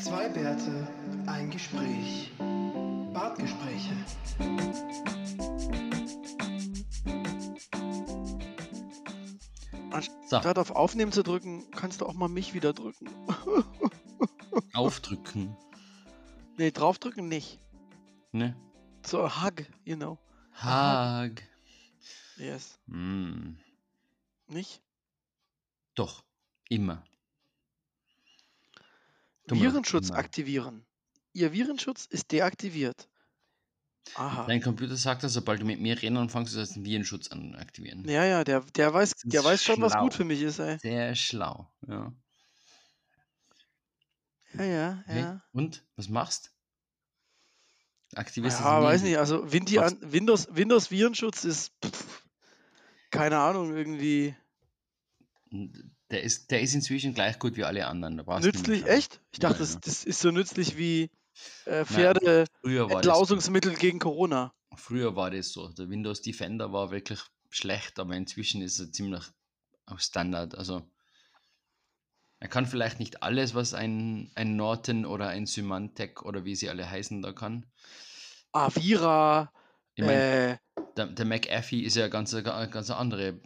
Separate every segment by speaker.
Speaker 1: Zwei Bärte, ein Gespräch. Bartgespräche.
Speaker 2: So,
Speaker 3: Anstatt auf Aufnehmen zu drücken, kannst du auch mal mich wieder drücken.
Speaker 2: aufdrücken.
Speaker 3: nee, draufdrücken nicht.
Speaker 2: Ne?
Speaker 3: So a hug, you know.
Speaker 2: Hag.
Speaker 3: Yes.
Speaker 2: Hm.
Speaker 3: Nicht?
Speaker 2: Doch, immer.
Speaker 3: Virenschutz
Speaker 2: immer.
Speaker 3: aktivieren. Ihr Virenschutz ist deaktiviert. Aha.
Speaker 2: Dein Computer sagt das, sobald du mit mir reden anfängst, du sollst den Virenschutz an aktivieren.
Speaker 3: Ja, ja, der, der weiß, der weiß schon, was
Speaker 2: schlau.
Speaker 3: gut für mich ist, ey.
Speaker 2: Sehr schlau. Ja.
Speaker 3: Ja, ja,
Speaker 2: Hey,
Speaker 3: ja.
Speaker 2: Und? Was machst? Aktivierst du
Speaker 3: Ja, weiß nicht, also
Speaker 2: Was?
Speaker 3: an, Windows, Windows Virenschutz ist, pff, keine Ahnung, irgendwie
Speaker 2: Der ist, der ist inzwischen gleich gut wie alle anderen.
Speaker 3: Nützlich, echt? Ich dachte,
Speaker 2: Ja,
Speaker 3: das, das ist so nützlich wie äh,
Speaker 2: Nein,
Speaker 3: Pferde
Speaker 2: Früher war, das,
Speaker 3: Entlausungsmittel gegen Corona.
Speaker 2: früher war das so. Der Windows Defender war wirklich schlecht, aber inzwischen ist er ziemlich auf Standard. Also er kann vielleicht nicht alles, was ein, ein Norton oder ein Symantec oder wie sie alle heißen da kann.
Speaker 3: Avira,
Speaker 2: Ich meine,
Speaker 3: äh,
Speaker 2: der, der McAfee ist ja ganz, eine ganz andere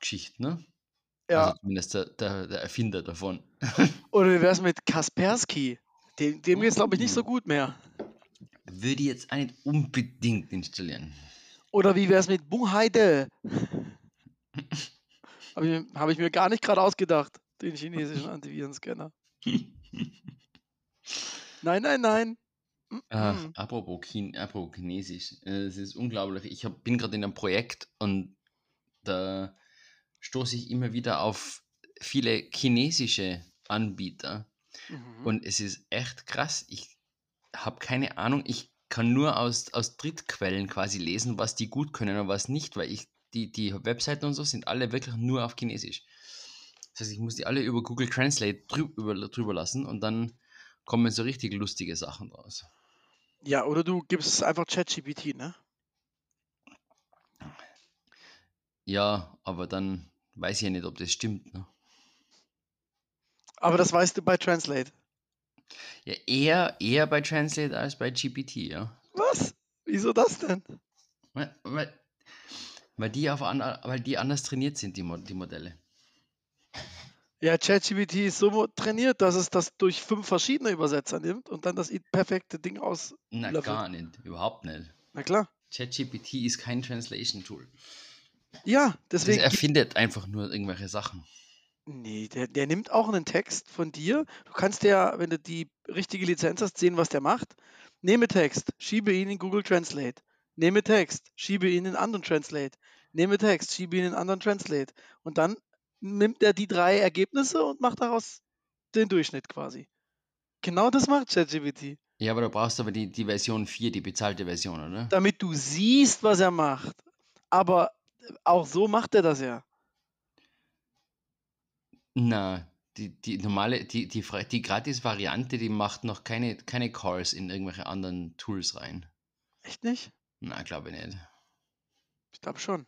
Speaker 2: Geschichte, ne?
Speaker 3: Ja,
Speaker 2: Also zumindest der, der, der Erfinder davon.
Speaker 3: oder wie wär's mit Kaspersky? Dem, dem geht's, glaube ich, nicht so
Speaker 2: Uh.
Speaker 3: gut mehr.
Speaker 2: Würde ich jetzt nicht unbedingt installieren.
Speaker 3: Oder wie wär's mit Bungheide? Habe ich, hab ich mir gar nicht gerade ausgedacht, den chinesischen Antivirenscanner. Nein, nein, nein.
Speaker 2: Ach,
Speaker 3: mm.
Speaker 2: apropos, Chin apropos Chinesisch. äh, Es ist unglaublich. Ich hab, bin gerade in einem Projekt und da stoße ich immer wieder auf viele chinesische Anbieter.
Speaker 3: Mhm.
Speaker 2: Und es ist echt krass. Ich habe keine Ahnung. Ich kann nur aus, aus Drittquellen quasi lesen, was die gut können und was nicht, weil ich die, die Webseiten und so sind alle wirklich nur auf Chinesisch. Das heißt, ich muss die alle über Google Translate drü über, drüber lassen und dann kommen so richtig lustige Sachen draus.
Speaker 3: Ja, oder du gibst einfach ChatGPT, ne?
Speaker 2: Ja, aber dann weiß ich ja nicht, ob das stimmt. Ne?
Speaker 3: Aber das weißt du bei Translate.
Speaker 2: Ja, eher, eher bei Translate als bei GPT, ja.
Speaker 3: Was? Wieso das denn?
Speaker 2: Weil, weil, weil, die, auf an, weil die anders trainiert sind, die, Mo die Modelle.
Speaker 3: Ja, ChatGPT ist so trainiert, dass es das durch fünf verschiedene Übersetzer nimmt und dann das perfekte Ding aus.
Speaker 2: Na,
Speaker 3: Löffelt.
Speaker 2: gar nicht. Überhaupt nicht.
Speaker 3: Na klar.
Speaker 2: ChatGPT ist kein Translation-Tool.
Speaker 3: Ja,
Speaker 2: Das
Speaker 3: deswegen. gibt-
Speaker 2: erfindet einfach nur irgendwelche Sachen.
Speaker 3: Nee, der, der nimmt auch einen Text von dir. Du kannst ja, wenn du die richtige Lizenz hast, sehen, was der macht. Nehme Text, schiebe ihn in Google Translate. Nehme Text, schiebe ihn in anderen Translate. Nehme Text, schiebe ihn in anderen Translate. Und dann nimmt er die drei Ergebnisse und macht daraus den Durchschnitt quasi. Genau das macht ChatGPT.
Speaker 2: Ja, aber du brauchst aber die, die Version 4, die bezahlte Version, oder?
Speaker 3: Damit du siehst, was er macht. Aber auch so macht er das ja.
Speaker 2: Na, die, die normale, die, die, die Gratis-Variante, die macht noch keine, keine Calls in irgendwelche anderen Tools rein.
Speaker 3: Echt nicht?
Speaker 2: Na, glaube ich nicht.
Speaker 3: Ich glaube schon.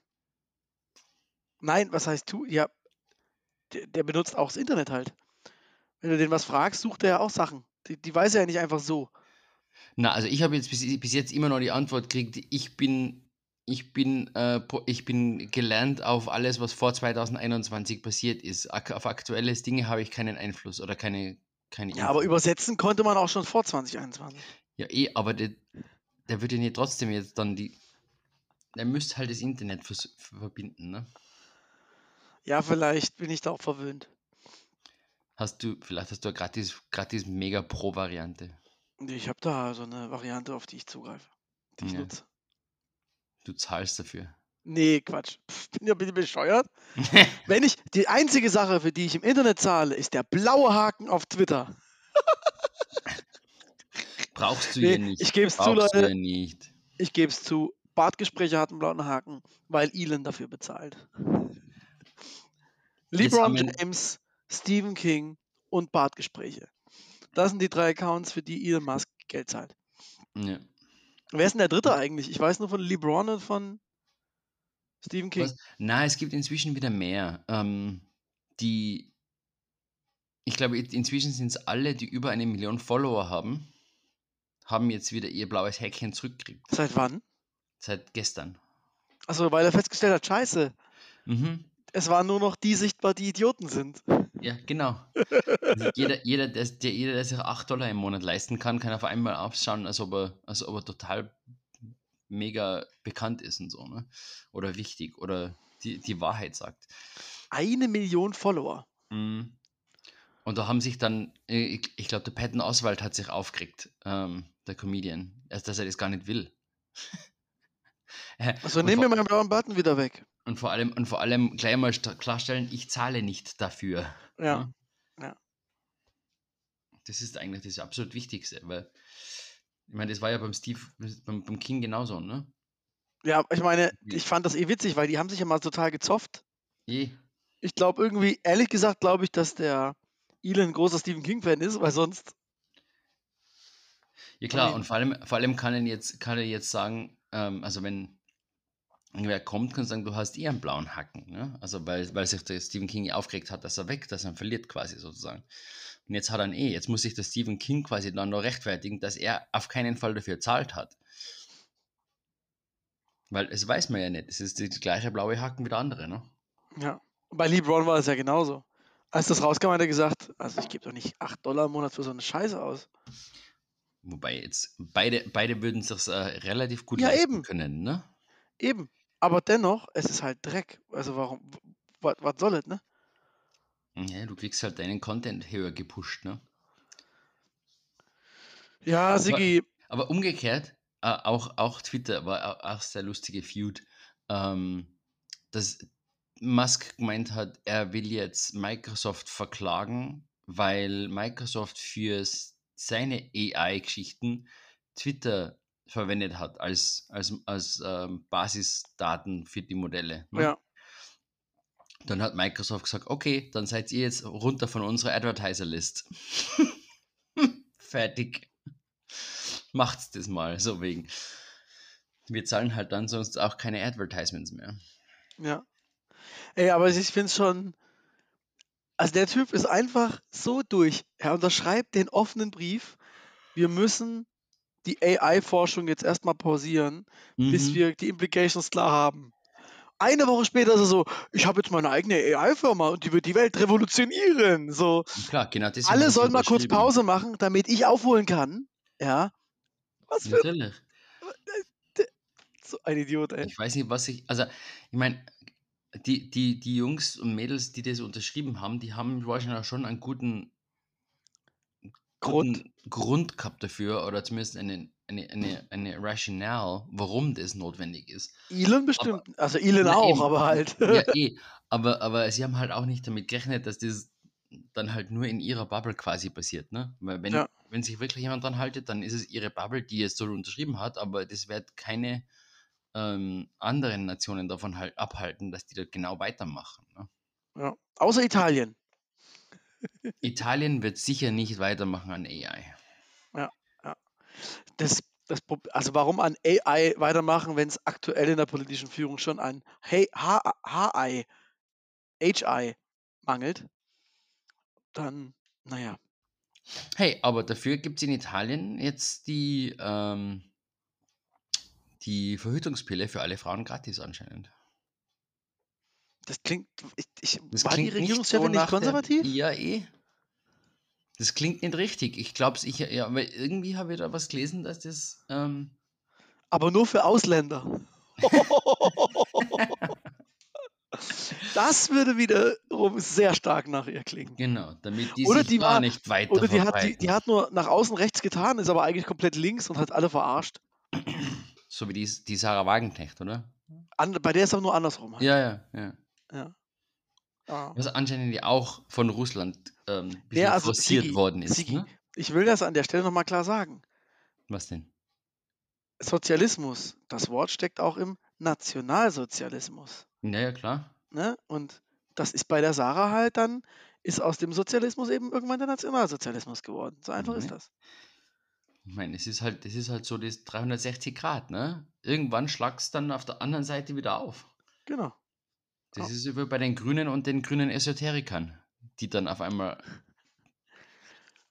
Speaker 3: Nein, was heißt tu? Ja, der, der benutzt auch das Internet halt. Wenn du den was fragst, sucht er ja auch Sachen. Die, die weiß er ja nicht einfach so.
Speaker 2: Na, also ich habe jetzt bis, bis jetzt immer noch die Antwort gekriegt, ich bin, ich bin, äh, ich bin gelernt auf alles, was vor 2021 passiert ist. Auf aktuelles Dinge habe ich keinen Einfluss oder keine, keine
Speaker 3: Ja, aber übersetzen konnte man auch schon vor 2021.
Speaker 2: Ja, eh, aber der, der würde ja trotzdem jetzt dann die, der müsste halt das Internet verbinden, ne?
Speaker 3: Ja, vielleicht bin ich da auch verwöhnt.
Speaker 2: Hast du, vielleicht hast du eine gratis, gratis Mega Pro Variante.
Speaker 3: Ich habe da so eine Variante, auf die ich zugreife. Die ich
Speaker 2: Ja.
Speaker 3: nutze.
Speaker 2: Du zahlst dafür.
Speaker 3: Nee, Quatsch. Pff, bin ja bitte bescheuert. Wenn ich, die einzige Sache, für die ich im Internet zahle, ist der blaue Haken auf Twitter.
Speaker 2: Brauchst du
Speaker 3: Nee,
Speaker 2: ja nicht.
Speaker 3: ich geb's zu,
Speaker 2: Brauchst du
Speaker 3: Leute.
Speaker 2: ja nicht.
Speaker 3: Ich gebe es zu, Bartgespräche hat einen blauen Haken, weil Elon dafür bezahlt. LeBron James, Stephen King und Bartgespräche. Das sind die drei Accounts, für die Elon Musk Geld zahlt.
Speaker 2: Ja.
Speaker 3: Wer ist denn der dritte eigentlich? Ich weiß nur von LeBron und von Stephen King.
Speaker 2: Was? Na, es gibt inzwischen wieder mehr. Ähm, die ich glaube, inzwischen sind es alle, die über eine Million Follower haben, haben jetzt wieder ihr blaues Häkchen zurückgekriegt.
Speaker 3: Seit wann?
Speaker 2: Seit gestern.
Speaker 3: Also, weil er festgestellt hat, scheiße,
Speaker 2: Mhm.
Speaker 3: es waren nur noch die sichtbar, die Idioten sind.
Speaker 2: Ja, genau. Also jeder, jeder, der, der, jeder, der sich 8 Dollar im Monat leisten kann, kann auf einmal ausschauen, als ob er, als ob er total mega bekannt ist und so, ne? Oder wichtig oder die, die Wahrheit sagt.
Speaker 3: Eine Million Follower.
Speaker 2: Mhm. Und da haben sich dann, ich, ich glaube, der Patton Oswald hat sich aufgeregt, ähm, der Comedian, erst dass er das gar nicht will.
Speaker 3: Also nehmen wir meinen blauen Button wieder weg.
Speaker 2: Und vor allem, und vor allem gleich mal klarstellen, ich zahle nicht dafür.
Speaker 3: Ja.
Speaker 2: Das ist eigentlich das absolut Wichtigste, weil ich meine, das war ja beim Steve, beim, beim King genauso, ne?
Speaker 3: Ja, ich meine, ich fand das eh witzig, weil die haben sich ja mal total gezopft.
Speaker 2: Je.
Speaker 3: Ich glaube irgendwie, ehrlich gesagt, glaube ich, dass der Elon großer Stephen King-Fan ist, weil sonst.
Speaker 2: Ja klar, und vor allem, vor allem kann er jetzt, kann er jetzt sagen, ähm, also wenn irgendwer kommt, kann sagen, du hast eh einen blauen Hacken, ne? Also weil, weil sich der Stephen King aufgeregt hat, dass er weg, dass er verliert quasi sozusagen. Und jetzt hat er ihn eh, jetzt muss sich der Stephen King quasi dann noch rechtfertigen, dass er auf keinen Fall dafür zahlt hat. Weil es weiß man ja nicht, es ist die gleiche blaue Haken wie der andere, ne?
Speaker 3: Ja. Bei LeBron war es ja genauso. Als das rauskam, hat er gesagt, also ich gebe doch nicht 8 Dollar im Monat für so eine Scheiße aus.
Speaker 2: Wobei jetzt beide, beide würden sich äh, relativ gut
Speaker 3: Ja,
Speaker 2: leisten
Speaker 3: eben.
Speaker 2: können, ne?
Speaker 3: Eben. Aber dennoch, es ist halt Dreck. Also warum, was, soll es, ne?
Speaker 2: Ja, du kriegst halt deinen Content höher gepusht, ne?
Speaker 3: Ja, Sigi,
Speaker 2: Aber umgekehrt, äh, auch, auch Twitter war au- auch sehr lustige Feud, ähm, dass Musk gemeint hat, er will jetzt Microsoft verklagen, weil Microsoft für seine AI-Geschichten Twitter verwendet hat als, als, als ähm, Basisdaten für die Modelle. ne?
Speaker 3: ja.
Speaker 2: Dann hat Microsoft gesagt, okay, dann seid ihr jetzt runter von unserer Advertiser-List. Fertig. Macht's das mal, so wegen. Wir zahlen halt dann sonst auch keine Advertisements mehr.
Speaker 3: Ja. Ey, aber ich finde es schon. Also der Typ ist einfach so durch. Er unterschreibt den offenen Brief. Wir müssen die AI-Forschung jetzt erstmal pausieren, bis
Speaker 2: Mhm.
Speaker 3: wir die Implications klar haben. Eine Woche später ist er so, ich habe jetzt meine eigene AI-Firma und die wird die Welt revolutionieren. So,
Speaker 2: Klar, genau
Speaker 3: alle sollen mal kurz. Pause machen, damit ich aufholen kann. Ja. Was für
Speaker 2: Natürlich.
Speaker 3: so ein Idiot, ey.
Speaker 2: Ich weiß nicht, was ich. Also, ich meine, die, die, die Jungs und Mädels, die das unterschrieben haben, die haben wahrscheinlich auch schon einen guten
Speaker 3: Grund.
Speaker 2: Grund gehabt dafür oder zumindest eine, eine, eine, eine Rationale, warum das notwendig ist.
Speaker 3: Elon bestimmt. also Elon
Speaker 2: Na
Speaker 3: auch,
Speaker 2: eben.
Speaker 3: aber halt.
Speaker 2: Ja, eh. Aber, aber sie haben halt auch nicht damit gerechnet, dass das dann halt nur in ihrer Bubble quasi passiert, ne? Weil wenn,
Speaker 3: Ja.
Speaker 2: wenn sich wirklich jemand dran haltet, dann ist es ihre Bubble, die jetzt so unterschrieben hat, aber das wird keine ähm, anderen Nationen davon halt abhalten, dass die dort genau weitermachen. Ne?
Speaker 3: Ja. Außer Italien.
Speaker 2: Italien wird sicher nicht weitermachen an AI.
Speaker 3: Das, das, Prob- also warum an AI weitermachen, wenn es aktuell in der politischen Führung schon an hey, HI, HI mangelt? Dann, naja.
Speaker 2: Hey, aber dafür gibt es in Italien jetzt die, ähm, die Verhütungspille für alle Frauen gratis anscheinend.
Speaker 3: Das klingt. Ich, ich,
Speaker 2: Das
Speaker 3: war die
Speaker 2: klingt nicht
Speaker 3: Regierungschefin
Speaker 2: so
Speaker 3: nicht
Speaker 2: nach der-
Speaker 3: konservativ?
Speaker 2: Ja, eh. Das klingt nicht richtig. Ich glaube es, ich, ja, aber irgendwie habe ich da was gelesen, dass das, ähm,
Speaker 3: Aber nur für Ausländer. das würde wiederum sehr stark nach ihr klingen.
Speaker 2: genau, damit die
Speaker 3: Oder
Speaker 2: sich
Speaker 3: die war-
Speaker 2: nicht weiter
Speaker 3: Oder die hat, die, die hat nur nach außen rechts getan, ist aber eigentlich komplett links und hat alle verarscht.
Speaker 2: so wie die, die Sarah Wagenknecht, oder?
Speaker 3: An, bei der ist es aber nur andersrum. halt.
Speaker 2: Ja, ja, ja.
Speaker 3: Ja.
Speaker 2: Was anscheinend auch von Russland ähm, ein bisschen
Speaker 3: Ja, also
Speaker 2: forciert
Speaker 3: Sigi,
Speaker 2: worden ist.
Speaker 3: Sigi,
Speaker 2: Ne?
Speaker 3: Ich will das an der Stelle nochmal klar sagen.
Speaker 2: Was denn?
Speaker 3: Sozialismus, das Wort steckt auch im Nationalsozialismus.
Speaker 2: Ja, ja, klar.
Speaker 3: Ne? Und das ist bei der Sarah halt dann, ist aus dem Sozialismus eben irgendwann der Nationalsozialismus geworden. So einfach ist
Speaker 2: Mhm.
Speaker 3: das.
Speaker 2: Ich meine, es ist halt, es ist halt so das 360 Grad, ne? Irgendwann schlagst dann auf der anderen Seite wieder auf.
Speaker 3: Genau.
Speaker 2: Das
Speaker 3: Ja.
Speaker 2: ist wie bei den Grünen und den grünen Esoterikern, die dann auf einmal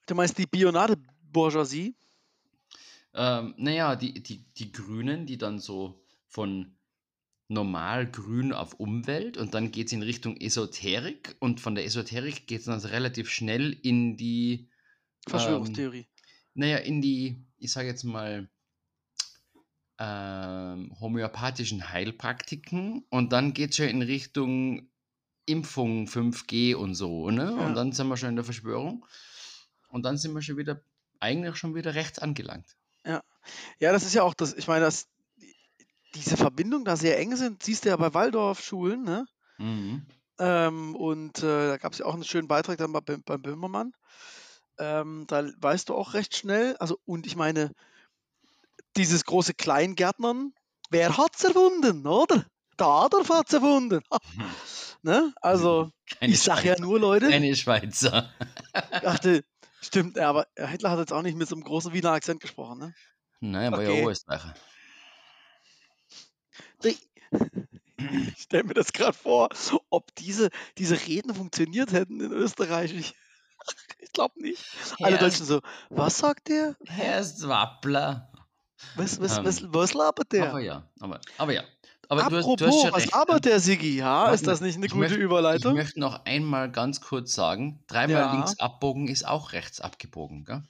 Speaker 3: Du meinst die Bionade-Bourgeoisie?
Speaker 2: Ähm, naja, die, die, die Grünen, die dann so von normal grün auf Umwelt und dann geht es in Richtung Esoterik und von der Esoterik geht es dann relativ schnell in die, ähm,
Speaker 3: Verschwörungstheorie.
Speaker 2: naja, in die, ich sage jetzt mal, ähm, homöopathischen Heilpraktiken und dann geht es schon in Richtung Impfung 5G und so, ne?
Speaker 3: Ja.
Speaker 2: Und dann sind wir schon in der Verschwörung und dann sind wir schon wieder, eigentlich schon wieder rechts angelangt.
Speaker 3: Ja, das ist ja auch das, ich meine, dass diese Verbindungen da sehr eng sind, siehst du ja bei Waldorfschulen, ne?
Speaker 2: Mhm.
Speaker 3: Ähm, und äh, da gab es ja auch einen schönen Beitrag dann bei, beim Böhmermann. Ähm, da weißt du auch recht schnell, also, und ich meine, dieses große Kleingärtnern, wer hat's erfunden, oder? Der Adolf hat's erfunden. ne? Also,
Speaker 2: Keine
Speaker 3: ich sag ja nur, Leute,
Speaker 2: Keine Schweizer.
Speaker 3: dachte, stimmt, aber Hitler hat jetzt auch nicht mit so einem großen Wiener Akzent gesprochen, ne?
Speaker 2: Nein, aber
Speaker 3: Okay.
Speaker 2: ja Österreicher.
Speaker 3: Ich stelle mir das gerade vor, ob diese, diese Reden funktioniert hätten in Österreich. Ich, ich glaube nicht. Alle
Speaker 2: Herr,
Speaker 3: Deutschen so, was sagt der?
Speaker 2: Herr Zwappler.
Speaker 3: Was, was,
Speaker 2: Ähm,
Speaker 3: was, was labert der?
Speaker 2: Aber ja, aber, aber ja. Aber du hast,
Speaker 3: Apropos,
Speaker 2: du hast
Speaker 3: was
Speaker 2: recht.
Speaker 3: labert der Sigi? Ja, ist das nicht eine
Speaker 2: ich
Speaker 3: gute
Speaker 2: möchte- Ich
Speaker 3: Überleitung?
Speaker 2: möchte noch einmal ganz kurz sagen, dreimal
Speaker 3: Ja.
Speaker 2: links abbogen ist auch rechts abgebogen, gell?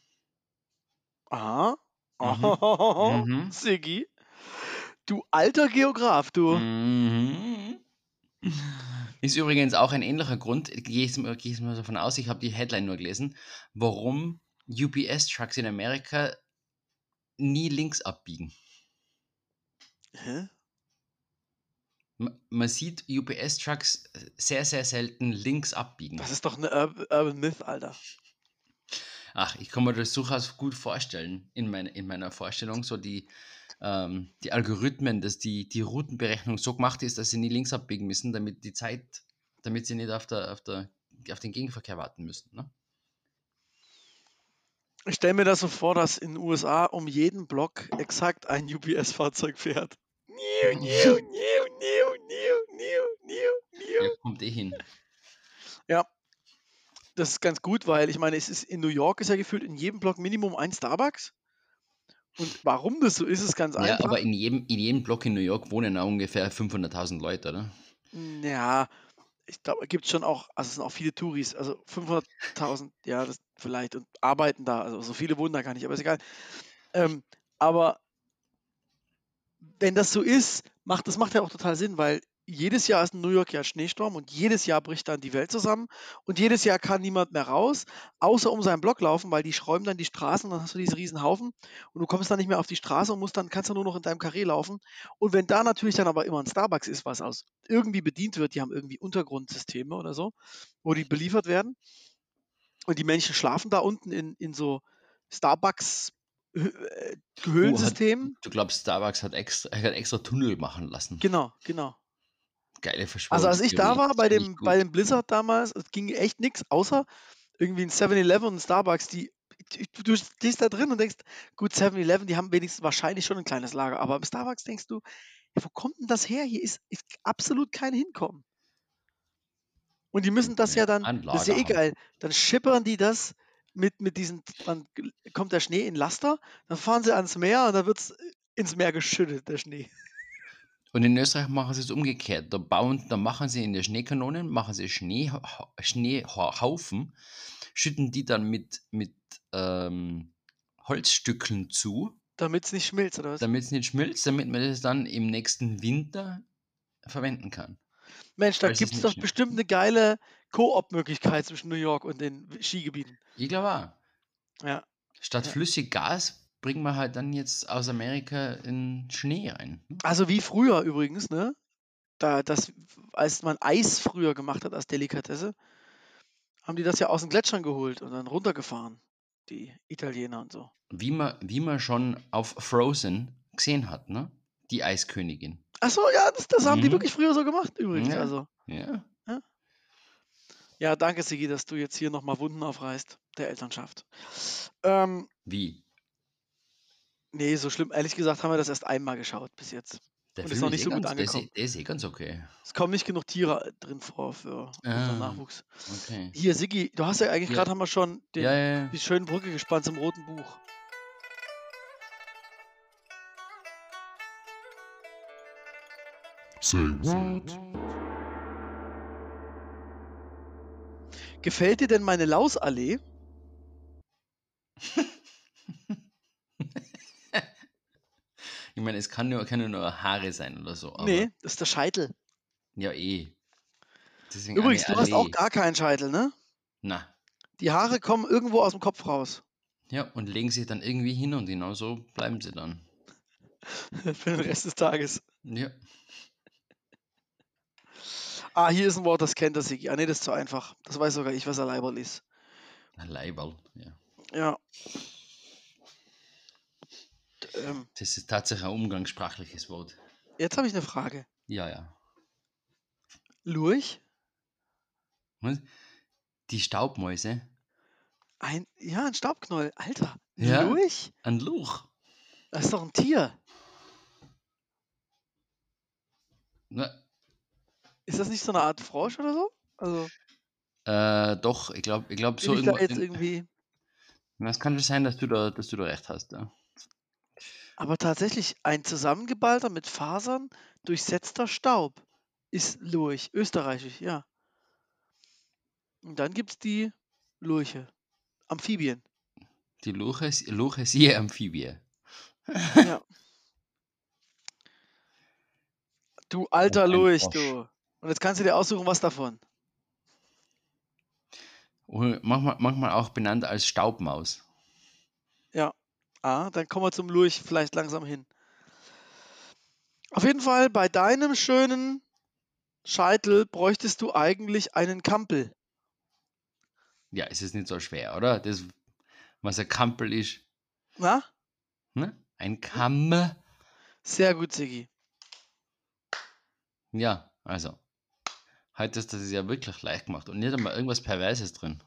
Speaker 3: Aha.
Speaker 2: Mhm. Mhm.
Speaker 3: Sigi. Du alter Geograf, du.
Speaker 2: Mhm. Ist übrigens auch ein ähnlicher Grund, gehe ich, gehe ich mal davon aus, ich habe die Headline nur gelesen, warum UPS-Trucks in Amerika nie links abbiegen.
Speaker 3: Hä?
Speaker 2: Ma- Man sieht UPS-Trucks sehr, sehr selten links abbiegen.
Speaker 3: Das ist doch eine Urban, Myth, Alter.
Speaker 2: Ach, ich kann mir das durchaus gut vorstellen in, meine, in meiner Vorstellung, so die, ähm, die Algorithmen, dass die, die Routenberechnung so gemacht ist, dass sie nie links abbiegen müssen, damit die Zeit, damit sie nicht auf, der, auf, der, auf den Gegenverkehr warten müssen. Ne?
Speaker 3: Ich stelle mir das so vor, dass in den USA um jeden Block exakt ein UPS-Fahrzeug fährt. Niu, niu, niu, niu, niu, niu.
Speaker 2: Ja, kommt eh hin.
Speaker 3: Das ist ganz gut, weil ich meine, es ist in New York ist ja gefühlt in jedem Block Minimum ein Starbucks. Und warum das so ist, ist ganz
Speaker 2: Ja,
Speaker 3: einfach.
Speaker 2: aber in jedem, in jedem Block in New York wohnen auch ungefähr 500.000 Leute, oder?
Speaker 3: Ja, ich glaube, es gibt schon auch, also es sind auch viele Touris, also 500.000, ja, das vielleicht und arbeiten da, also so viele wohnen da gar nicht, aber ist egal. Ähm, aber wenn das so ist, macht das macht ja auch total Sinn, weil jedes Jahr ist in New York ja Schneesturm und jedes Jahr bricht dann die Welt zusammen und jedes Jahr kann niemand mehr raus, außer um seinen Block laufen, weil die schräumen dann die Straßen und dann hast du diese riesen Haufen und du kommst dann nicht mehr auf die Straße und musst dann, kannst dann nur noch in deinem Karree laufen. Und wenn da natürlich dann aber immer ein Starbucks ist, was aus irgendwie bedient wird, die haben irgendwie Untergrundsysteme oder so, wo die beliefert werden. Und die Menschen schlafen da unten in, in so Starbucks äh, Höhlensystemen.
Speaker 2: Du glaubst, Starbucks hat extra, hat extra Tunnel machen lassen.
Speaker 3: Genau, genau.
Speaker 2: Geile
Speaker 3: Also
Speaker 2: Verschwörung.
Speaker 3: als ich da war bei dem, bei dem Blizzard damals, es ging echt nichts, außer irgendwie ein 7-Eleven und ein Starbucks, die du, du stehst da drin und denkst, gut, 7-Eleven, die haben wenigstens wahrscheinlich schon ein kleines Lager, aber im Starbucks denkst du, ja, wo kommt denn das her? Hier ist, ist absolut kein Hinkommen. Und die müssen das ja dann, das ist ja eh
Speaker 2: Anlager
Speaker 3: geil, dann schippern die das mit, mit diesen, dann kommt der Schnee in Laster, dann fahren sie ans Meer und dann wird es ins Meer geschüttet, der Schnee.
Speaker 2: Und in Österreich machen sie es umgekehrt. Da, bauen, da machen sie in der Schneekanonen, machen sie Schnee, Schneehaufen, schütten die dann mit, mit ähm, Holzstückeln zu,
Speaker 3: Damit es nicht schmilzt, oder was?
Speaker 2: damit es nicht schmilzt, damit man das dann im nächsten Winter verwenden kann.
Speaker 3: Mensch, da
Speaker 2: es
Speaker 3: gibt es doch bestimmt eine geile Koop-Möglichkeit zwischen New York und den Skigebieten.
Speaker 2: Ich glaube auch.
Speaker 3: Ja.
Speaker 2: Statt
Speaker 3: Ja.
Speaker 2: flüssig Gas bringen wir halt dann jetzt aus Amerika in Schnee rein.
Speaker 3: Also wie früher übrigens, ne? Da, das, als man Eis früher gemacht hat als Delikatesse, haben die das ja aus den Gletschern geholt und dann runtergefahren. Die Italiener und so.
Speaker 2: Wie man, wie man schon auf Frozen gesehen hat, ne? Die Eiskönigin.
Speaker 3: Achso, ja, das, das haben die
Speaker 2: Mhm.
Speaker 3: wirklich früher so gemacht, übrigens.
Speaker 2: Ja.
Speaker 3: Also.
Speaker 2: Ja.
Speaker 3: Ja, danke, Sigi, dass du jetzt hier nochmal Wunden aufreißt, der Elternschaft. Ähm,
Speaker 2: Wie?
Speaker 3: Nee, so schlimm. Ehrlich gesagt haben wir das erst einmal geschaut bis jetzt.
Speaker 2: Der
Speaker 3: Und ist
Speaker 2: Film
Speaker 3: noch nicht
Speaker 2: eh
Speaker 3: so gut
Speaker 2: ganz, der, ist, eh-
Speaker 3: angekommen.
Speaker 2: der ist eh ganz okay.
Speaker 3: Es kommen nicht genug Tiere drin vor für unseren
Speaker 2: Ah.
Speaker 3: Nachwuchs.
Speaker 2: Okay.
Speaker 3: Hier, Siggi, du hast ja eigentlich
Speaker 2: Ja.
Speaker 3: gerade haben wir schon den,
Speaker 2: ja, ja, ja.
Speaker 3: die schöne Brücke gespannt zum roten Buch.
Speaker 4: Say what?
Speaker 3: Gefällt dir denn meine Lausallee?
Speaker 2: Ich meine, es kann nur, kann ja nur Haare sein oder so. Aber
Speaker 3: nee, das ist der Scheitel.
Speaker 2: Ja, eh. Deswegen
Speaker 3: Übrigens, du hast auch gar keinen Scheitel, ne?
Speaker 2: Na.
Speaker 3: Die Haare kommen irgendwo aus dem Kopf raus.
Speaker 2: Ja, und legen sich dann irgendwie hin und genau so bleiben sie dann.
Speaker 3: Für den Rest des Tages.
Speaker 2: Ja.
Speaker 3: Ah, hier ist ein Wort, das kennt der Sigi. Ah, nee, das ist zu einfach. Das weiß sogar ich, was ein Leiberl ist.
Speaker 2: Ein Leiberl, ja.
Speaker 3: Ja. Ähm,
Speaker 2: Das ist tatsächlich ein umgangssprachliches Wort.
Speaker 3: jetzt habe ich eine Frage.
Speaker 2: Ja, ja.
Speaker 3: Lurch?
Speaker 2: Was? Die Staubmäuse?
Speaker 3: Ein, ja, ein Staubknoll. Alter.
Speaker 2: Ja?
Speaker 3: Lurch?
Speaker 2: Ein Luch.
Speaker 3: Das ist doch ein Tier.
Speaker 2: Na,
Speaker 3: Ist das nicht so eine Art Frosch oder so? Also,
Speaker 2: äh, doch, ich glaube, ich glaub,
Speaker 3: bin
Speaker 2: so
Speaker 3: ich
Speaker 2: irgendwo.
Speaker 3: jetzt irgendwie.
Speaker 2: Na, Es kann schon sein, dass du da, dass du da recht hast. Ja.
Speaker 3: Aber tatsächlich ein zusammengeballter, mit Fasern durchsetzter Staub ist Lurch. Österreichisch, ja. Und dann gibt es die Lurche. Amphibien.
Speaker 2: Die Luche, Luche siehe Amphibie.
Speaker 3: Ja. Du alter Lurch, du. Und jetzt kannst du dir aussuchen, was davon.
Speaker 2: Manchmal, manchmal auch benannt als Staubmaus.
Speaker 3: Ah, dann kommen wir zum Lurch vielleicht langsam hin. Auf jeden Fall, bei deinem schönen Scheitel bräuchtest du eigentlich einen Kampel.
Speaker 2: Ja, es ist nicht so schwer, oder? Das, was ein Kampel ist.
Speaker 3: Na?
Speaker 2: Ne? Ein Kamm.
Speaker 3: Sehr gut, Sigi.
Speaker 2: Ja, also. Heute ist das ja wirklich leicht gemacht und nicht einmal irgendwas Perverses drin.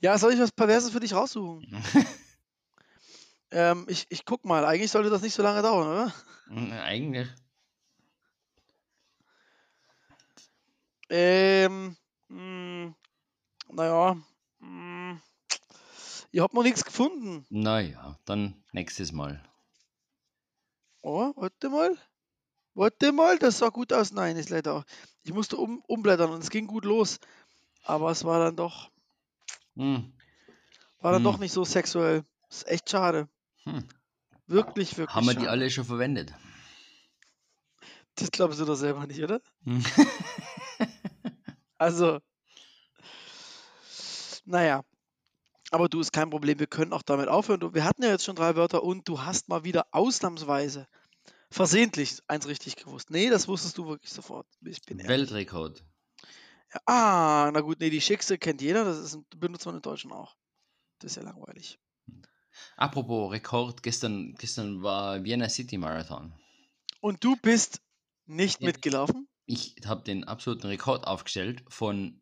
Speaker 3: Ja, soll ich was Perverses für dich raussuchen? ähm, ich, ich guck mal. Eigentlich sollte das nicht so lange dauern, oder?
Speaker 2: Eigentlich.
Speaker 3: Ähm, mh, naja. Mh, ihr habt noch nichts gefunden.
Speaker 2: Naja, dann nächstes Mal.
Speaker 3: Oh, warte mal. Warte mal, das sah gut aus. Nein, ist leider auch. Ich musste um, umblättern und es ging gut los. Aber es war dann doch,
Speaker 2: Hm.
Speaker 3: war dann doch
Speaker 2: Hm.
Speaker 3: nicht so sexuell. Ist echt schade.
Speaker 2: Hm.
Speaker 3: Wirklich, wirklich.
Speaker 2: Haben wir die alle schon verwendet?
Speaker 3: Das glaubst du doch selber nicht, oder?
Speaker 2: Hm.
Speaker 3: Also, naja. Aber du, ist kein Problem. Wir können auch damit aufhören. Du- Wir hatten ja jetzt schon drei Wörter und du hast mal wieder ausnahmsweise versehentlich eins richtig gewusst. Nee, das wusstest du wirklich sofort. Ich bin ehrlich.
Speaker 2: Weltrekord.
Speaker 3: Ja, ah, na gut, nee, die Schickse kennt jeder. Das ist, ein- benutzt man im Deutschen auch. Das ist ja langweilig.
Speaker 2: Apropos Rekord, gestern, gestern war Vienna City Marathon.
Speaker 3: Und du bist nicht
Speaker 2: Ja.
Speaker 3: mitgelaufen?
Speaker 2: Ich habe den absoluten Rekord aufgestellt von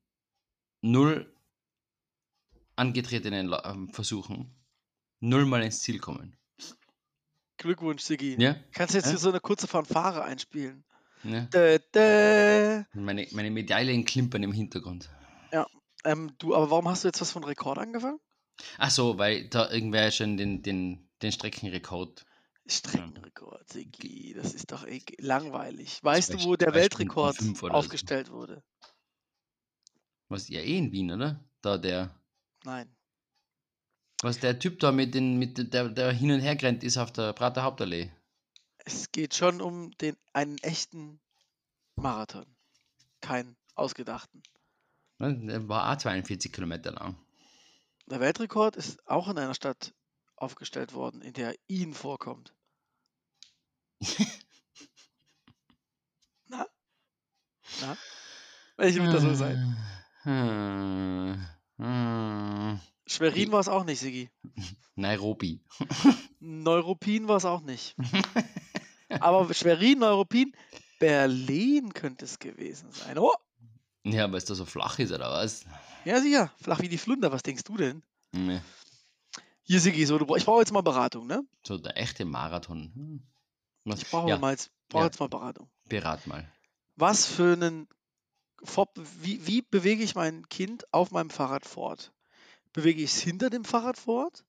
Speaker 2: null angetretenen ähm, Versuchen, nullmal ins Ziel kommen.
Speaker 3: Glückwunsch, Sigi.
Speaker 2: Ja?
Speaker 3: Kannst du jetzt
Speaker 2: Ja?
Speaker 3: hier so eine kurze Fanfare einspielen?
Speaker 2: ja.
Speaker 3: Dä, dä.
Speaker 2: Meine, meine Medaillen klimpern im Hintergrund.
Speaker 3: Ähm, du, aber warum hast du jetzt was von Rekord angefangen?
Speaker 2: Ach so, weil da irgendwer schon den, den, den Streckenrekord.
Speaker 3: Streckenrekord, Sigi, das ist doch langweilig. Weißt du, wo der Weltrekord
Speaker 2: oder so.
Speaker 3: aufgestellt wurde?
Speaker 2: Was ja eh in Wien, oder? Da der.
Speaker 3: Nein.
Speaker 2: Was der Typ da mit den, mit der, der hin und her rennt ist auf der Prater Hauptallee.
Speaker 3: Es geht schon um den, einen echten Marathon. Keinen ausgedachten.
Speaker 2: Der war auch 42 Kilometer lang.
Speaker 3: Der Weltrekord ist auch in einer Stadt aufgestellt worden, in der ihn vorkommt. Na? Na? Welche wird das wohl sein? Schwerin war es auch nicht, Sigi.
Speaker 2: Nairobi.
Speaker 3: Neuruppin war es auch nicht. Aber Schwerin, Neuruppin, Berlin könnte es gewesen sein. Oh,
Speaker 2: Ja, weil es da so flach ist, oder was?
Speaker 3: Ja sicher. Flach wie die Flunder. Was denkst du denn?
Speaker 2: Ne,
Speaker 3: Hier, Sigi, so, du, ich brauche jetzt mal Beratung, ne?
Speaker 2: So der echte Marathon. Hm. Was-
Speaker 3: Ich brauche
Speaker 2: ja,
Speaker 3: mal jetzt brauche
Speaker 2: Ja.
Speaker 3: jetzt mal Beratung.
Speaker 2: Berat mal.
Speaker 3: Was für einen wie, wie bewege ich mein Kind auf meinem Fahrrad fort? Bewege ich es hinter dem Fahrrad fort?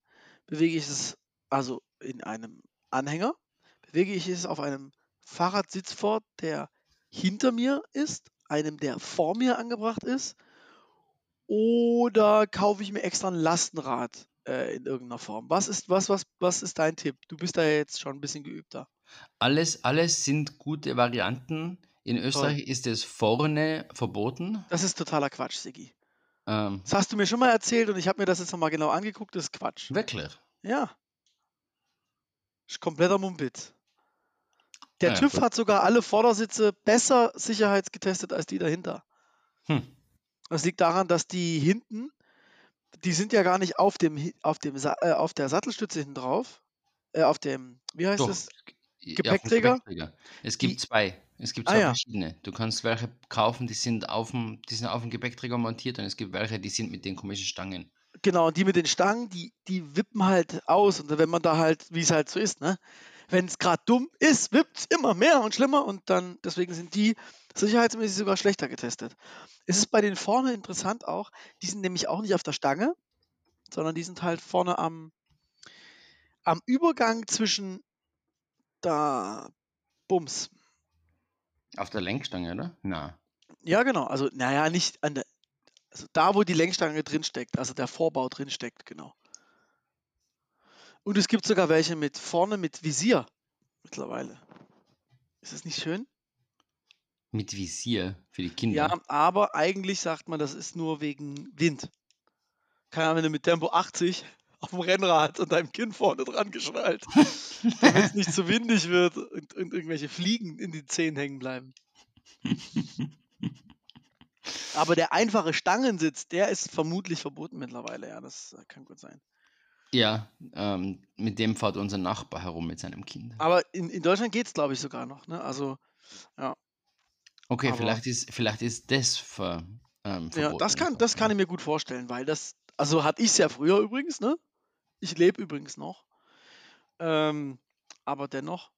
Speaker 3: Bewege ich es also in einem Anhänger? Bewege ich es auf einem Fahrradsitz fort, der hinter mir ist, einem, der vor mir angebracht ist? Oder kaufe ich mir extra ein Lastenrad äh, in irgendeiner Form? Was ist, was, was, was ist dein Tipp? Du bist da jetzt schon ein bisschen geübter.
Speaker 2: Alles, alles sind gute Varianten. In Österreich ist es vorne verboten.
Speaker 3: Das ist totaler Quatsch, Sigi.
Speaker 2: Ähm,
Speaker 3: Das hast du mir schon mal erzählt und ich habe mir das jetzt nochmal genau angeguckt. Das ist Quatsch.
Speaker 2: wirklich.
Speaker 3: Ja. Ist kompletter Mumpitz. Der
Speaker 2: ja,
Speaker 3: TÜV
Speaker 2: gut.
Speaker 3: hat sogar alle Vordersitze besser sicherheitsgetestet als die dahinter.
Speaker 2: Hm.
Speaker 3: Das liegt daran, dass die hinten, die sind ja gar nicht auf, dem, auf, dem, äh, auf der Sattelstütze hinten drauf. Äh, auf dem, wie heißt
Speaker 2: Doch.
Speaker 3: es?
Speaker 2: Ja, auf dem
Speaker 3: Gepäckträger?
Speaker 2: Gepäckträger. Es gibt
Speaker 3: Die-
Speaker 2: zwei. Es gibt
Speaker 3: Ah,
Speaker 2: zwei
Speaker 3: ja.
Speaker 2: verschiedene. Du kannst welche kaufen, die sind auf dem, die sind auf dem Gepäckträger montiert und es gibt welche, die sind mit den komischen Stangen.
Speaker 3: Genau, und die mit den Stangen, die, die wippen halt aus. Und wenn man da halt, wie es halt so ist, ne? Wenn es gerade dumm ist, wippt es immer mehr und schlimmer und dann, deswegen sind die sicherheitsmäßig sogar schlechter getestet. Es ist bei den vorne interessant auch, die sind nämlich auch nicht auf der Stange, sondern die sind halt vorne am, am Übergang zwischen da Bums.
Speaker 2: Auf der Lenkstange, oder? Na.
Speaker 3: Ja, genau. Also, naja, nicht an der, also da, wo die Lenkstange drin steckt, also der Vorbau drin steckt, genau. Und es gibt sogar welche mit vorne mit Visier mittlerweile. Ist das nicht schön?
Speaker 2: Mit Visier für die Kinder.
Speaker 3: Ja, aber eigentlich sagt man, das ist nur wegen Wind. Keine Ahnung, wenn du mit Tempo 80 auf dem Rennrad und deinem Kind vorne dran geschnallt, damit es nicht zu windig wird und, und irgendwelche Fliegen in den Zähnen hängen bleiben. Aber der einfache Stangensitz, der ist vermutlich verboten mittlerweile. Ja, das äh, kann gut sein.
Speaker 2: Ja, ähm, mit dem fährt unser Nachbar herum mit seinem Kind.
Speaker 3: Aber in, in Deutschland geht es, glaube ich, sogar noch. Ne? Also,
Speaker 2: Okay,
Speaker 3: aber-
Speaker 2: vielleicht ist, vielleicht ist das ver, ähm,
Speaker 3: ja,
Speaker 2: verboten.
Speaker 3: das kann, das kann
Speaker 2: ja.
Speaker 3: ich mir gut vorstellen, weil das, also hatte ich es ja früher übrigens, ne? Ich lebe übrigens noch. Ähm, aber dennoch.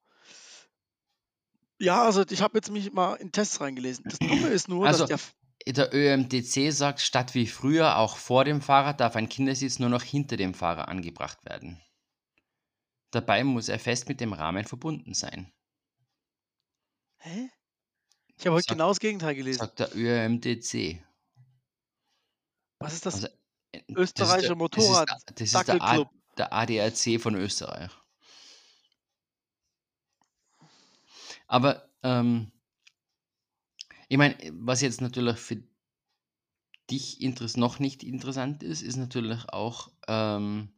Speaker 3: Ja, also ich habe jetzt mich mal in Tests reingelesen. Das Dumme ist nur,
Speaker 2: Also,
Speaker 3: dass der,
Speaker 2: Der ÖMTC sagt, statt wie früher auch vor dem Fahrer darf ein Kindersitz nur noch hinter dem Fahrer angebracht werden. Dabei muss er fest mit dem Rahmen verbunden sein,
Speaker 3: Hä? Ich habe heute
Speaker 2: Sagt-
Speaker 3: genau das Gegenteil gelesen.
Speaker 2: sagt der ÖMTC.
Speaker 3: Was ist das?
Speaker 2: Also, äh,
Speaker 3: Österreichischer Motorrad-
Speaker 2: Das ist, der- das ist der ADAC von Österreich. Aber ähm, ich meine, was jetzt natürlich für dich noch nicht interessant ist, ist natürlich auch ähm,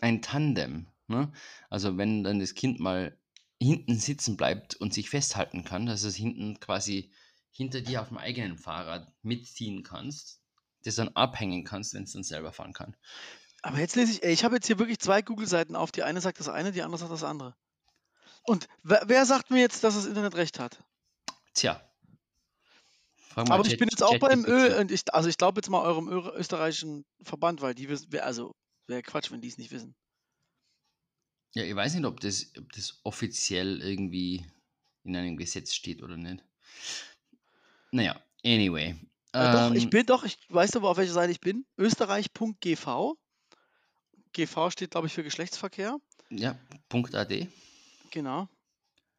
Speaker 2: ein Tandem. Ne? Also wenn dann das Kind mal hinten sitzen bleibt und sich festhalten kann, dass es hinten quasi hinter dir auf dem eigenen Fahrrad mitziehen kannst, das dann abhängen kannst, wenn es dann selber fahren kann.
Speaker 3: Aber jetzt lese ich, ey, ich habe jetzt hier wirklich zwei Google-Seiten auf. Die eine sagt das eine, die andere sagt das andere. Und wer, wer sagt mir jetzt, dass das Internet recht hat?
Speaker 2: Tja.
Speaker 3: Aber ich bin jetzt auch beim
Speaker 2: ChatGPT.
Speaker 3: Ö, und ich, also ich glaube jetzt mal eurem österreichischen Verband, weil die wissen, also wäre Quatsch, wenn die es nicht wissen.
Speaker 2: Ja, ich weiß nicht, ob das, ob das offiziell irgendwie in einem Gesetz steht oder nicht. Naja, anyway.
Speaker 3: Äh, doch, ich
Speaker 2: Ähm,
Speaker 3: bin doch, ich weißt du, auf welcher Seite ich bin? Österreich.gv. GV steht, glaube ich, für Geschlechtsverkehr.
Speaker 2: Ja, Punkt .ad.
Speaker 3: Genau.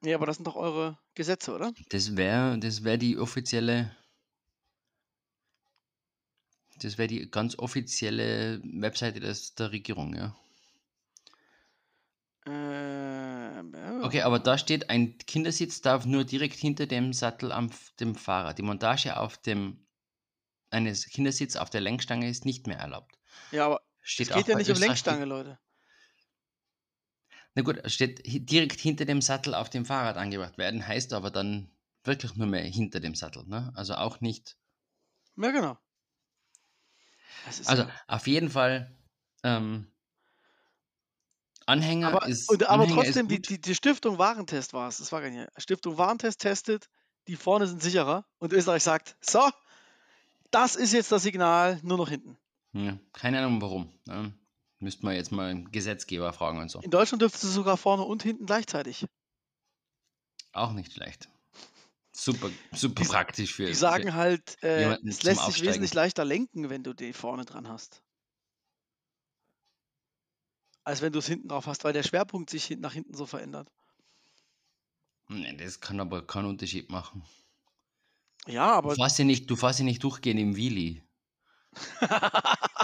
Speaker 3: Ja, aber das sind doch eure Gesetze, oder?
Speaker 2: Das wäre das wär die offizielle. Das wäre die ganz offizielle Webseite des, der Regierung, ja.
Speaker 3: Ähm, ja.
Speaker 2: Okay, aber da steht, ein Kindersitz darf nur direkt hinter dem Sattel am dem Fahrer. Die Montage auf dem eines Kindersitzes auf der Lenkstange ist nicht mehr erlaubt.
Speaker 3: Ja, aber
Speaker 2: Steht
Speaker 3: es geht ja nicht um Lenkstange, Leute.
Speaker 2: Na gut, es steht direkt hinter dem Sattel auf dem Fahrrad angebracht werden, heißt aber dann wirklich nur mehr hinter dem Sattel. Ne? Also auch nicht.
Speaker 3: Ja, genau.
Speaker 2: Also auf jeden Fall ähm, Anhänger
Speaker 3: aber,
Speaker 2: ist.
Speaker 3: und, aber
Speaker 2: Anhänger
Speaker 3: trotzdem, die, die, die Stiftung Warentest war es. Das war gar nicht. Stiftung Warentest testet, die vorne sind sicherer. Und Österreich sagt, so, das ist jetzt das Signal, nur noch hinten.
Speaker 2: Ja, keine Ahnung warum. Ne? Müsste man jetzt mal einen Gesetzgeber fragen und so.
Speaker 3: In Deutschland dürftest du sogar vorne und hinten gleichzeitig.
Speaker 2: Auch nicht schlecht. Super, super
Speaker 3: Die,
Speaker 2: praktisch für,
Speaker 3: die
Speaker 2: für
Speaker 3: sagen halt, äh, es lässt sich
Speaker 2: Aufsteigen.
Speaker 3: wesentlich leichter lenken, wenn du die vorne dran hast, als wenn du es hinten drauf hast, weil der Schwerpunkt sich nach hinten so verändert.
Speaker 2: Nee, das kann aber keinen Unterschied machen.
Speaker 3: Ja,
Speaker 2: Du
Speaker 3: aber
Speaker 2: fährst ja nicht, du fährst ja nicht durchgehend im Wheelie.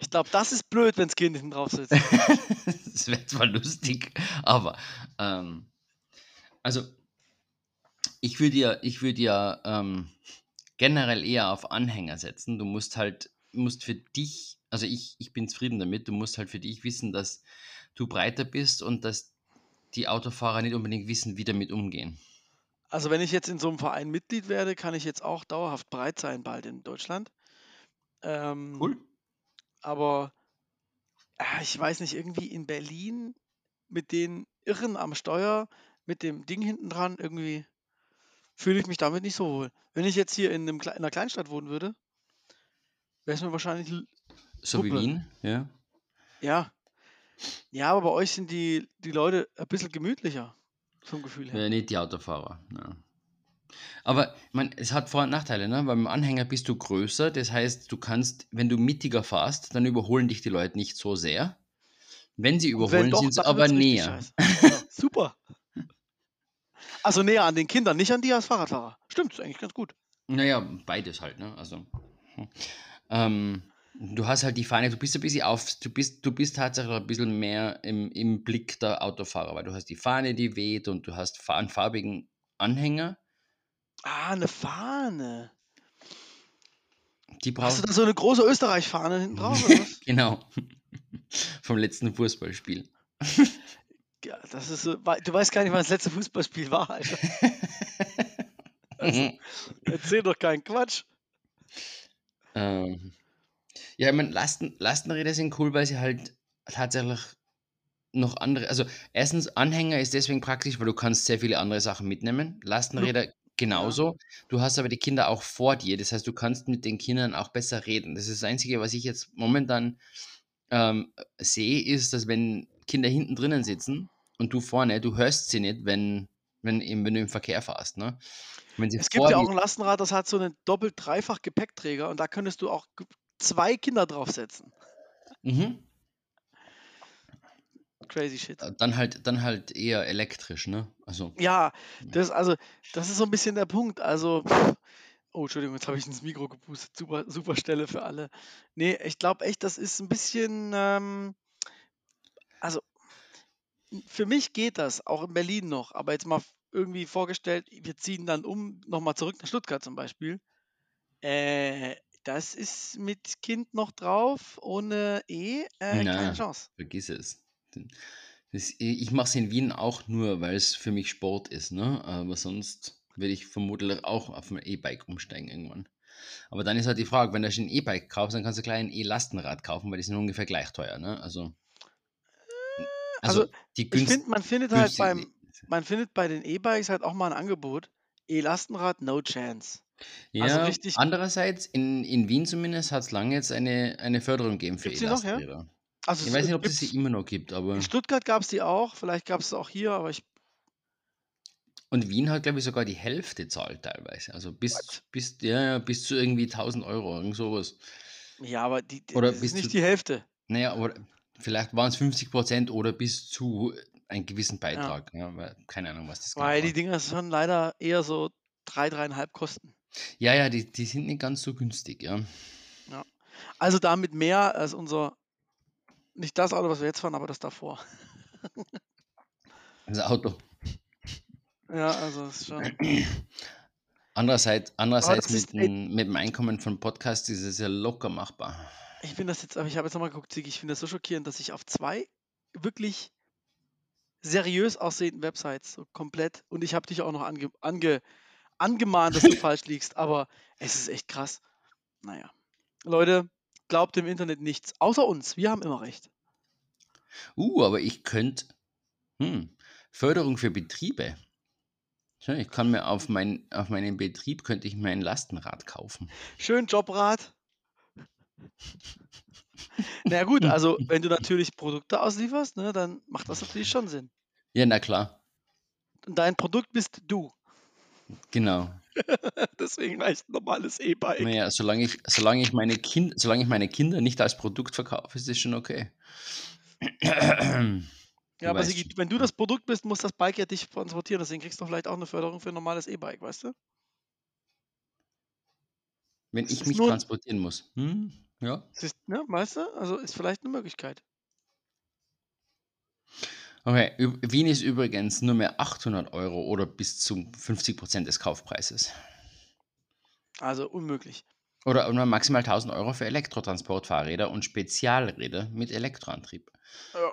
Speaker 3: ich glaube, das ist blöd, wenn das Kind hinten drauf sitzt.
Speaker 2: das wäre zwar lustig, aber ähm, also ich würde ja, ich würde ja ähm, generell eher auf Anhänger setzen. Du musst halt, musst für dich, also ich, ich bin zufrieden damit, du musst halt für dich wissen, dass du breiter bist und dass die Autofahrer nicht unbedingt wissen, wie damit umgehen.
Speaker 3: Also wenn ich jetzt in so einem Verein Mitglied werde, kann ich jetzt auch dauerhaft breit sein bald in Deutschland. Ähm,
Speaker 2: Cool.
Speaker 3: aber ah, ich weiß nicht, irgendwie in Berlin mit den Irren am Steuer, mit dem Ding hinten dran, irgendwie fühle ich mich damit nicht so wohl. Wenn ich jetzt hier in, einem, in einer Kleinstadt wohnen würde, wäre es mir wahrscheinlich,
Speaker 2: So wie
Speaker 3: Hupe.
Speaker 2: Wien, ja.
Speaker 3: ja. Ja, aber bei euch sind die, die Leute ein bisschen gemütlicher, vom Gefühl her.
Speaker 2: Ja, nicht die Autofahrer. Ja. Aber ich mein, es hat Vor- und Nachteile, ne? Weil mit dem Anhänger bist du größer, das heißt, du kannst, wenn du mittiger fährst, dann überholen dich die Leute nicht so sehr. Wenn sie überholen, sind sie aber näher.
Speaker 3: Super. Also näher an den Kindern, nicht an die als Fahrradfahrer. Stimmt, ist eigentlich ganz gut.
Speaker 2: Naja, beides halt, ne? Also. hm. Ähm, du hast halt die Fahne, du bist ein bisschen auf, du bist, du bist tatsächlich ein bisschen mehr im, im Blick der Autofahrer, weil du hast die Fahne, die weht und du hast einen farbigen Anhänger.
Speaker 3: Ah, eine Fahne.
Speaker 2: Die
Speaker 3: Hast
Speaker 2: brauchst
Speaker 3: du da so eine große Österreich-Fahne hinten drauf?
Speaker 2: Genau. Vom letzten Fußballspiel.
Speaker 3: Ja, das ist so, du weißt gar nicht, wann das letzte Fußballspiel war, Alter. Also, erzähl doch keinen Quatsch.
Speaker 2: ähm, ja, ich meine, Lasten, Lastenräder sind cool, weil sie halt tatsächlich noch andere, also erstens, Anhänger ist deswegen praktisch, weil du kannst sehr viele andere Sachen mitnehmen. Lastenräder genauso. Du hast aber die Kinder auch vor dir, das heißt, du kannst mit den Kindern auch besser reden. Das ist das Einzige, was ich jetzt momentan ähm, sehe, ist, dass wenn Kinder hinten drinnen sitzen und du vorne, du hörst sie nicht, wenn, wenn, eben, wenn du im Verkehr fährst. Ne? Wenn sie
Speaker 3: Es gibt ja auch ein Lastenrad, das hat so einen doppelt-dreifach Gepäckträger und da könntest du auch zwei Kinder draufsetzen.
Speaker 2: Mhm.
Speaker 3: Crazy shit.
Speaker 2: Dann halt, dann halt eher elektrisch, ne? Also,
Speaker 3: Ja, das, also, das ist so ein bisschen der Punkt. Also, oh, Entschuldigung, jetzt habe ich ins Mikro gepustet. Super, super Stelle für alle. Nee, ich glaube echt, das ist ein bisschen, ähm, also, für mich geht das, auch in Berlin noch, aber jetzt mal irgendwie vorgestellt, wir ziehen dann um, nochmal zurück nach Stuttgart zum Beispiel. Äh, das ist mit Kind noch drauf, ohne E, äh,
Speaker 2: Na.
Speaker 3: keine Chance.
Speaker 2: vergiss es. Das, ich mache es in Wien auch nur, weil es für mich Sport ist, ne? Aber sonst werde ich vermutlich auch auf ein E-Bike umsteigen irgendwann. Aber dann ist halt die Frage, wenn du ein E-Bike kaufst, dann kannst du gleich ein E-Lastenrad kaufen, weil die sind ungefähr gleich teuer, ne? Also, also,
Speaker 3: also,
Speaker 2: die
Speaker 3: Ich
Speaker 2: günst-
Speaker 3: finde, man findet halt beim, man findet bei den E-Bikes halt auch mal ein Angebot. E-Lastenrad, no chance.
Speaker 2: Ja,
Speaker 3: also richtig-
Speaker 2: andererseits, in, in Wien zumindest hat es lange jetzt eine, eine Förderung gegeben für
Speaker 3: noch, ja?
Speaker 2: E-Lastenräder.
Speaker 3: Also
Speaker 2: Ich weiß nicht, ob es sie immer noch gibt, aber.
Speaker 3: in Stuttgart gab es die auch, vielleicht gab es auch hier, aber ich.
Speaker 2: Und Wien hat, glaube ich, sogar die Hälfte zahlt teilweise. Also bis,
Speaker 3: What?
Speaker 2: bis, ja, bis zu irgendwie 1000 Euro, irgend sowas.
Speaker 3: Ja, aber die,
Speaker 2: Oder
Speaker 3: das ist nicht
Speaker 2: zu-
Speaker 3: die Hälfte.
Speaker 2: Naja, aber vielleicht waren es 50 Prozent oder bis zu einem gewissen Beitrag. Ja. weil, keine Ahnung, was das genau
Speaker 3: Weil die Dinger schon leider eher so drei, dreieinhalb kosten.
Speaker 2: Ja, ja, die, die sind nicht ganz so günstig, ja.
Speaker 3: Also damit mehr als unser. Nicht das Auto, was wir jetzt fahren, aber das davor.
Speaker 2: Das Auto.
Speaker 3: Ja, also ist schon.
Speaker 2: Andererseits, andererseits mit,
Speaker 3: ist
Speaker 2: mit dem Einkommen von Podcasts ist es ja locker machbar.
Speaker 3: Ich finde das jetzt, aber ich habe jetzt nochmal geguckt, Ziggy, ich finde das so schockierend, dass ich auf zwei wirklich seriös aussehenden Websites so komplett und ich habe dich auch noch ange, ange, angemahnt, dass du falsch liegst, aber es ist echt krass. Naja. Leute, glaubt im Internet nichts, außer uns, wir haben immer recht.
Speaker 2: Uh, aber ich könnte. Hm, Förderung für Betriebe. Ich kann mir auf, mein, auf meinen Betrieb könnte ich mir ein Lastenrad kaufen.
Speaker 3: Schön Jobrat. Na gut, also wenn du natürlich Produkte auslieferst, ne, dann macht das natürlich schon Sinn.
Speaker 2: Ja, na klar.
Speaker 3: dein Produkt bist du.
Speaker 2: Genau.
Speaker 3: Deswegen reicht ein normales E-Bike.
Speaker 2: Naja, solange ich, solange, ich meine kind, solange ich meine Kinder nicht als Produkt verkaufe, ist das schon okay.
Speaker 3: Ja, aber Sigi, wenn du das Produkt bist, muss das Bike ja dich transportieren. Deswegen kriegst du vielleicht auch eine Förderung für ein normales E-Bike, weißt du?
Speaker 2: Wenn
Speaker 3: Es
Speaker 2: ich mich transportieren muss. Hm? Ja.
Speaker 3: Das ist, ne, weißt du? Also ist vielleicht eine Möglichkeit.
Speaker 2: Okay, Wien ist übrigens nur mehr 800 Euro oder bis zu 50% des Kaufpreises.
Speaker 3: Also unmöglich.
Speaker 2: Oder maximal 1000 Euro für Elektrotransportfahrräder und Spezialräder mit Elektroantrieb.
Speaker 3: Ja.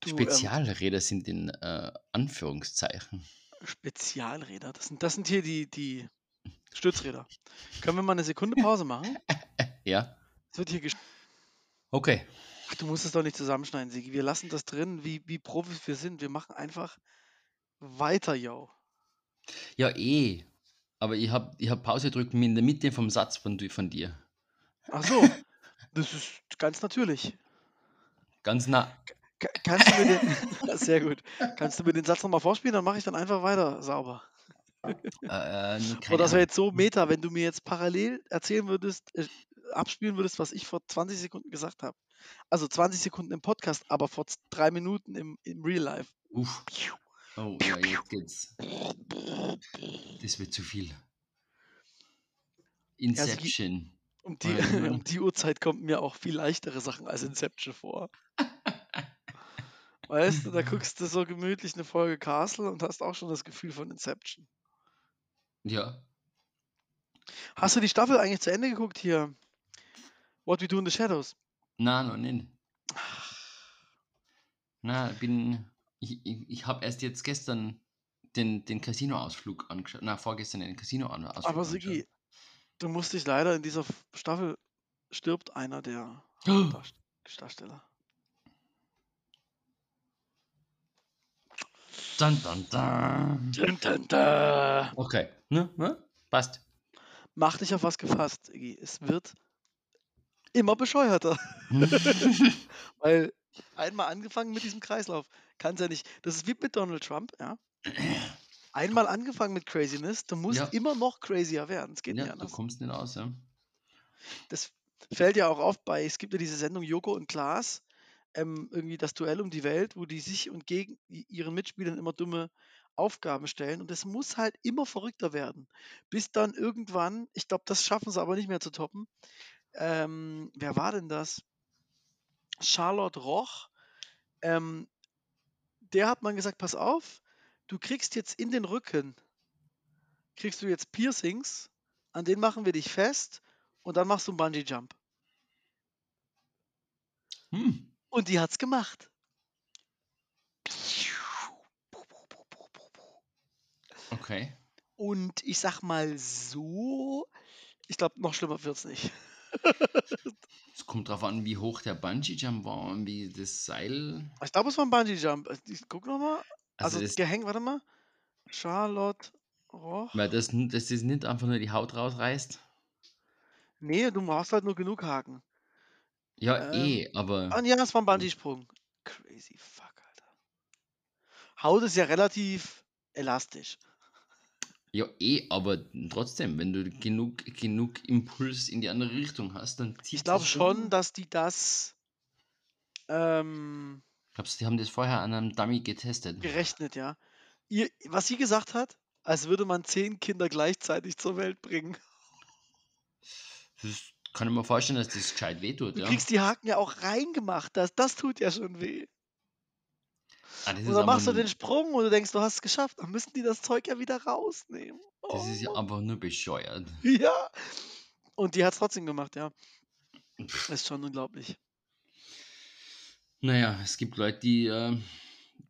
Speaker 3: Du, ähm,
Speaker 2: Spezialräder sind in äh, Anführungszeichen.
Speaker 3: Spezialräder. Das sind, das sind hier die, die Stützräder. Können wir mal eine Sekunde Pause machen?
Speaker 2: Ja,
Speaker 3: Es wird hier gesch
Speaker 2: okay.
Speaker 3: Ach, du musst es doch nicht zusammenschneiden, Sigi. Wir lassen das drin, wie, wie Profis wir sind. Wir machen einfach weiter, yo.
Speaker 2: Ja, eh. Aber ich habe ich hab Pause gedrückt in der Mitte vom Satz von, von dir.
Speaker 3: Ach so. Das ist ganz natürlich.
Speaker 2: Ganz nah.
Speaker 3: Ka- Kannst du mir den, sehr gut. Kannst du mir den Satz nochmal vorspielen, dann mache ich dann einfach weiter sauber.
Speaker 2: Äh, äh,
Speaker 3: das wäre jetzt so meta, wenn du mir jetzt parallel erzählen würdest, äh, abspielen würdest, was ich vor 20 Sekunden gesagt habe. Also 20 Sekunden im Podcast, aber vor drei Minuten im, im Real Life.
Speaker 2: Uff. Oh, ja, jetzt geht's. Das wird zu viel.
Speaker 3: Sigi-
Speaker 2: Inception.
Speaker 3: Um die, um die Uhrzeit kommen mir auch viel leichtere Sachen als Inception vor. Weißt du, da guckst du so gemütlich eine Folge Castle und hast auch schon das Gefühl von Inception.
Speaker 2: Ja.
Speaker 3: Hast du die Staffel eigentlich zu Ende geguckt hier? What We Do in the Shadows?
Speaker 2: Na, noch nicht. Na, bin. Ich, ich, ich habe erst jetzt gestern den, den Casino-Ausflug angeschaut. Na, vorgestern den Casino-Ausflug
Speaker 3: Aber. Sigi, du musst dich leider in dieser Staffel stirbt einer der
Speaker 2: Oh.
Speaker 3: Darsteller.
Speaker 2: Dun, dun, dun.
Speaker 3: Dun, dun, dun.
Speaker 2: Okay. Ne? Ne? Passt.
Speaker 3: Mach dich auf was gefasst, Iggy. Es wird immer bescheuerter. Weil einmal angefangen mit diesem Kreislauf, kann es ja nicht. Das ist wie mit Donald Trump, ja. Einmal angefangen mit Craziness, du musst
Speaker 2: Ja.
Speaker 3: immer noch crazier werden. Es geht nicht
Speaker 2: ja, du
Speaker 3: anders.
Speaker 2: kommst nicht aus, ja.
Speaker 3: Das fällt ja auch auf bei, es gibt ja diese Sendung Joko und Klaas, ähm, irgendwie das Duell um die Welt, wo die sich und gegen ihren Mitspielern immer dumme Aufgaben stellen. Und es muss halt immer verrückter werden. Bis dann irgendwann, ich glaube, das schaffen sie aber nicht mehr zu toppen. Ähm, wer war denn das? Charlotte Roch. Ähm, der hat man gesagt, pass auf, du kriegst jetzt in den Rücken, kriegst du jetzt Piercings, an denen machen wir dich fest und dann machst du einen Bungee-Jump.
Speaker 2: Hm.
Speaker 3: Und die hat's gemacht.
Speaker 2: Okay.
Speaker 3: Und ich sag mal so, ich glaube, noch schlimmer wird's nicht.
Speaker 2: Es kommt drauf an, wie hoch der Bungee-Jump war und wie das Seil.
Speaker 3: Ich glaube, es war ein Bungee-Jump. Ich guck nochmal.
Speaker 2: Also,
Speaker 3: Also,
Speaker 2: das,
Speaker 3: gehängt, warte mal. Charlotte Roch.
Speaker 2: weil das, das ist nicht einfach nur die Haut rausreißt.
Speaker 3: Nee, du brauchst halt nur genug Haken.
Speaker 2: Ja,
Speaker 3: Ähm,
Speaker 2: eh, aber.
Speaker 3: Ah, ja, es war ein Bungee-Sprung. Crazy fuck, Alter. Haut ist ja relativ elastisch.
Speaker 2: Ja, eh, aber trotzdem, wenn du genug, genug Impuls in die andere Richtung hast, dann zieht
Speaker 3: Ich glaube
Speaker 2: das
Speaker 3: schon, dass die das ähm,
Speaker 2: Glaubst du, die haben das vorher an einem Dummy getestet?
Speaker 3: gerechnet, ja. Ihr, was sie gesagt hat, als würde man zehn Kinder gleichzeitig zur Welt bringen.
Speaker 2: Das kann ich mir vorstellen, dass das gescheit wehtut,
Speaker 3: Du
Speaker 2: ja.
Speaker 3: kriegst die Haken ja auch reingemacht. Das, das tut ja schon weh.
Speaker 2: Ah,
Speaker 3: Und dann machst du den Sprung und du denkst, du hast es geschafft. Dann müssen die das Zeug ja wieder rausnehmen.
Speaker 2: das ist ja
Speaker 3: Oh.
Speaker 2: einfach nur bescheuert.
Speaker 3: Ja. Und die hat es trotzdem gemacht, ja. Das ist schon unglaublich.
Speaker 2: Naja, es gibt Leute, die äh,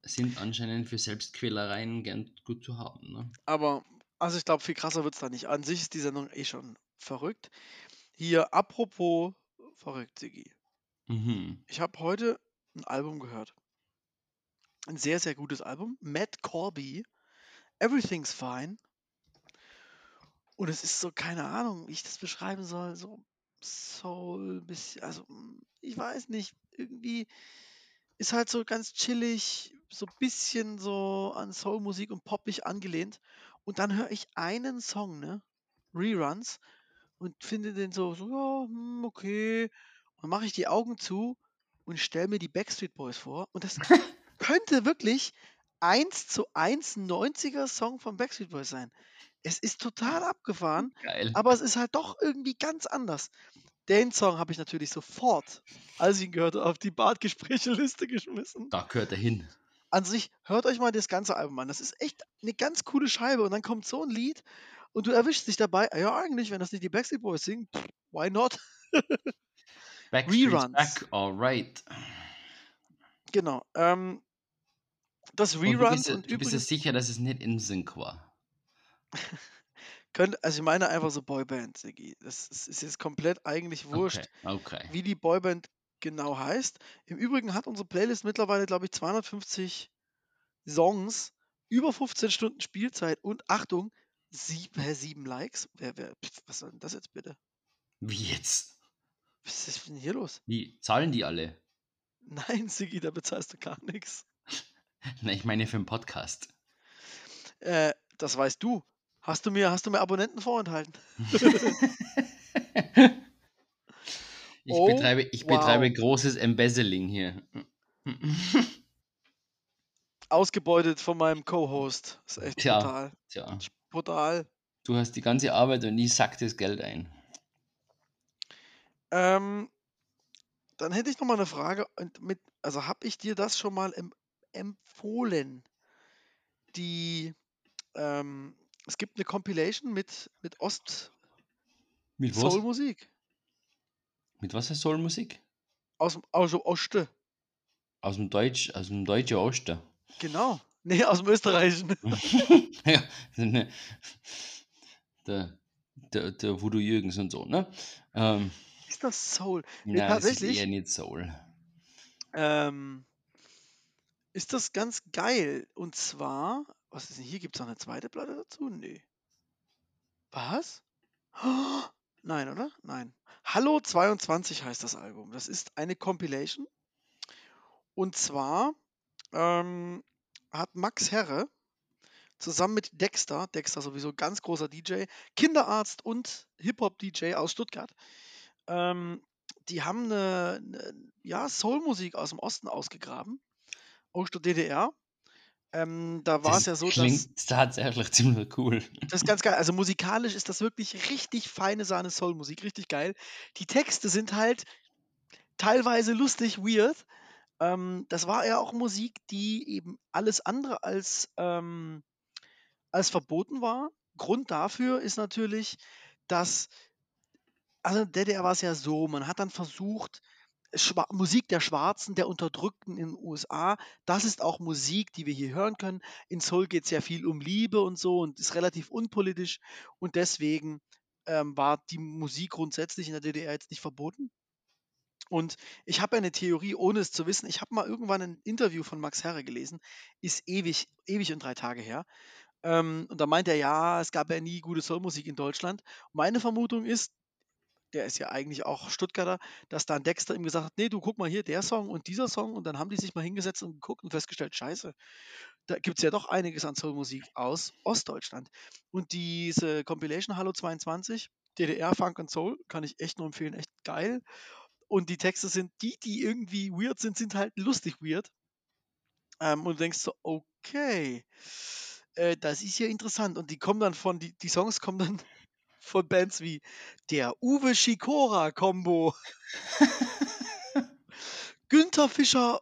Speaker 2: sind anscheinend für Selbstquälereien gern gut zu haben. Ne?
Speaker 3: Aber, also ich glaube, viel krasser wird es da nicht. An sich ist die Sendung eh schon verrückt. Hier, apropos verrückt, Sigi.
Speaker 2: Mhm.
Speaker 3: Ich habe heute ein Album gehört. Ein sehr, sehr gutes Album. Matt Corby. Everything's Fine. Und es ist so, keine Ahnung, wie ich das beschreiben soll. So Soul, bisschen, also ich weiß nicht, irgendwie ist halt so ganz chillig, so ein bisschen so an Soulmusik und poppig angelehnt. Und dann höre ich einen Song, ne? Reruns und finde den so, so ja, hm, okay. Und mache ich die Augen zu und stelle mir die Backstreet Boys vor. Und das könnte wirklich eins zu eins ein 90er Song von Backstreet Boys sein. Es ist total abgefahren,
Speaker 2: Geil.
Speaker 3: aber es ist halt doch irgendwie ganz anders. Den Song habe ich natürlich sofort, als ich ihn gehört habe, auf die Bartgespräche-Liste geschmissen.
Speaker 2: Da gehört er hin.
Speaker 3: An sich, hört euch mal das ganze Album an. Das ist echt eine ganz coole Scheibe. Und dann kommt so ein Lied und du erwischst dich dabei. "Ah Ja, eigentlich, wenn das nicht die Backstreet Boys singen, pff, why not?
Speaker 2: Backstreet's
Speaker 3: Reruns.
Speaker 2: Back, alright.
Speaker 3: Genau. Ähm, das
Speaker 2: Und du
Speaker 3: Reruns
Speaker 2: bist,
Speaker 3: und
Speaker 2: du bist
Speaker 3: übrigens
Speaker 2: sicher, dass es nicht in Sync war.
Speaker 3: könnte, also ich meine einfach so Boyband, Siggi. Das ist, ist jetzt komplett eigentlich wurscht,
Speaker 2: Okay, okay.
Speaker 3: wie die Boyband genau heißt. Im Übrigen hat unsere Playlist mittlerweile, glaube ich, 250 Songs, über 15 Stunden Spielzeit und Achtung, sieb, hä, sieben Likes. Wer, wer, was soll denn das jetzt bitte?
Speaker 2: Wie jetzt?
Speaker 3: Was ist denn hier los?
Speaker 2: Wie zahlen die alle?
Speaker 3: Nein, Siggi, da bezahlst du gar nichts.
Speaker 2: Na, ich meine für den Podcast.
Speaker 3: Äh, das weißt du. Hast du mir, hast du mir Abonnenten vorenthalten?
Speaker 2: Ich
Speaker 3: Oh,
Speaker 2: betreibe, ich betreibe
Speaker 3: wow.
Speaker 2: großes Embezzling hier.
Speaker 3: Ausgebeutet von meinem Co-Host. Ist echt
Speaker 2: Tja.
Speaker 3: brutal.
Speaker 2: Tja,
Speaker 3: Brutal.
Speaker 2: du hast die ganze Arbeit und ich sack das Geld ein.
Speaker 3: Ähm, dann hätte ich noch mal eine Frage. Und mit, also habe ich dir das schon mal empfohlen? Die, ähm, es gibt eine Compilation mit, mit
Speaker 2: Mit was?
Speaker 3: Ost-Soul-Musik.
Speaker 2: Mit was für Soulmusik?
Speaker 3: Aus dem also Oste.
Speaker 2: Aus dem Deutsch, aus dem deutschen Osten.
Speaker 3: Genau. Nee, aus dem Österreichischen.
Speaker 2: ja, ne, der, der, der Voodoo Jürgens und so, ne? Ähm,
Speaker 3: Ist das Soul? Nee,
Speaker 2: nein, das ist
Speaker 3: tatsächlich.
Speaker 2: eher nicht Soul.
Speaker 3: Ähm, ist das ganz geil. Und zwar, was ist denn hier? Gibt es noch eine zweite Platte dazu? Nee. Was? Oh, nein, oder? Nein. Hallo 22 heißt das Album. Das ist eine Compilation. Und zwar ähm, hat Max Herre zusammen mit Dexter, Dexter sowieso ganz großer DJ, Kinderarzt und Hip-Hop-DJ aus Stuttgart, ähm, die haben eine, eine ja, Soul-Musik aus dem Osten ausgegraben, aus der DDR. Ähm, da war es ja so, dass
Speaker 2: klingt tatsächlich ziemlich cool.
Speaker 3: das ist ganz geil. Also musikalisch ist das wirklich richtig feine Sahne Soul-Musik, richtig geil. Die Texte sind halt teilweise lustig, weird. Ähm, das war ja auch Musik, die eben alles andere als, ähm, als verboten war. Grund dafür ist natürlich, dass, also in der DDR war es ja so, man hat dann versucht, Schwa Musik der Schwarzen, der Unterdrückten in den USA, das ist auch Musik, die wir hier hören können. In Soul geht es ja viel um Liebe und so und ist relativ unpolitisch und deswegen ähm, war die Musik grundsätzlich in der DDR jetzt nicht verboten. Und ich habe eine Theorie, ohne es zu wissen. Ich habe mal irgendwann ein Interview von Max Herre gelesen, ist ewig, ewig und drei Tage her. Ähm, und da meint er, ja, es gab ja nie gute Soulmusik in Deutschland. Meine Vermutung ist, der ist ja eigentlich auch Stuttgarter, dass dann Dexter ihm gesagt hat, nee, du guck mal hier, der Song und dieser Song. Und dann haben die sich mal hingesetzt und geguckt und festgestellt, scheiße, da gibt es ja doch einiges an Soulmusik aus Ostdeutschland. Und diese Compilation Hallo 22, DDR Funk and Soul, kann ich echt nur empfehlen, echt geil. Und die Texte sind, die, die irgendwie weird sind, sind halt lustig weird. Ähm, und du denkst so, okay, äh, das ist ja interessant. Und die kommen dann von, die, die Songs kommen dann von Bands wie der Uwe Schikora Combo, Günther Fischer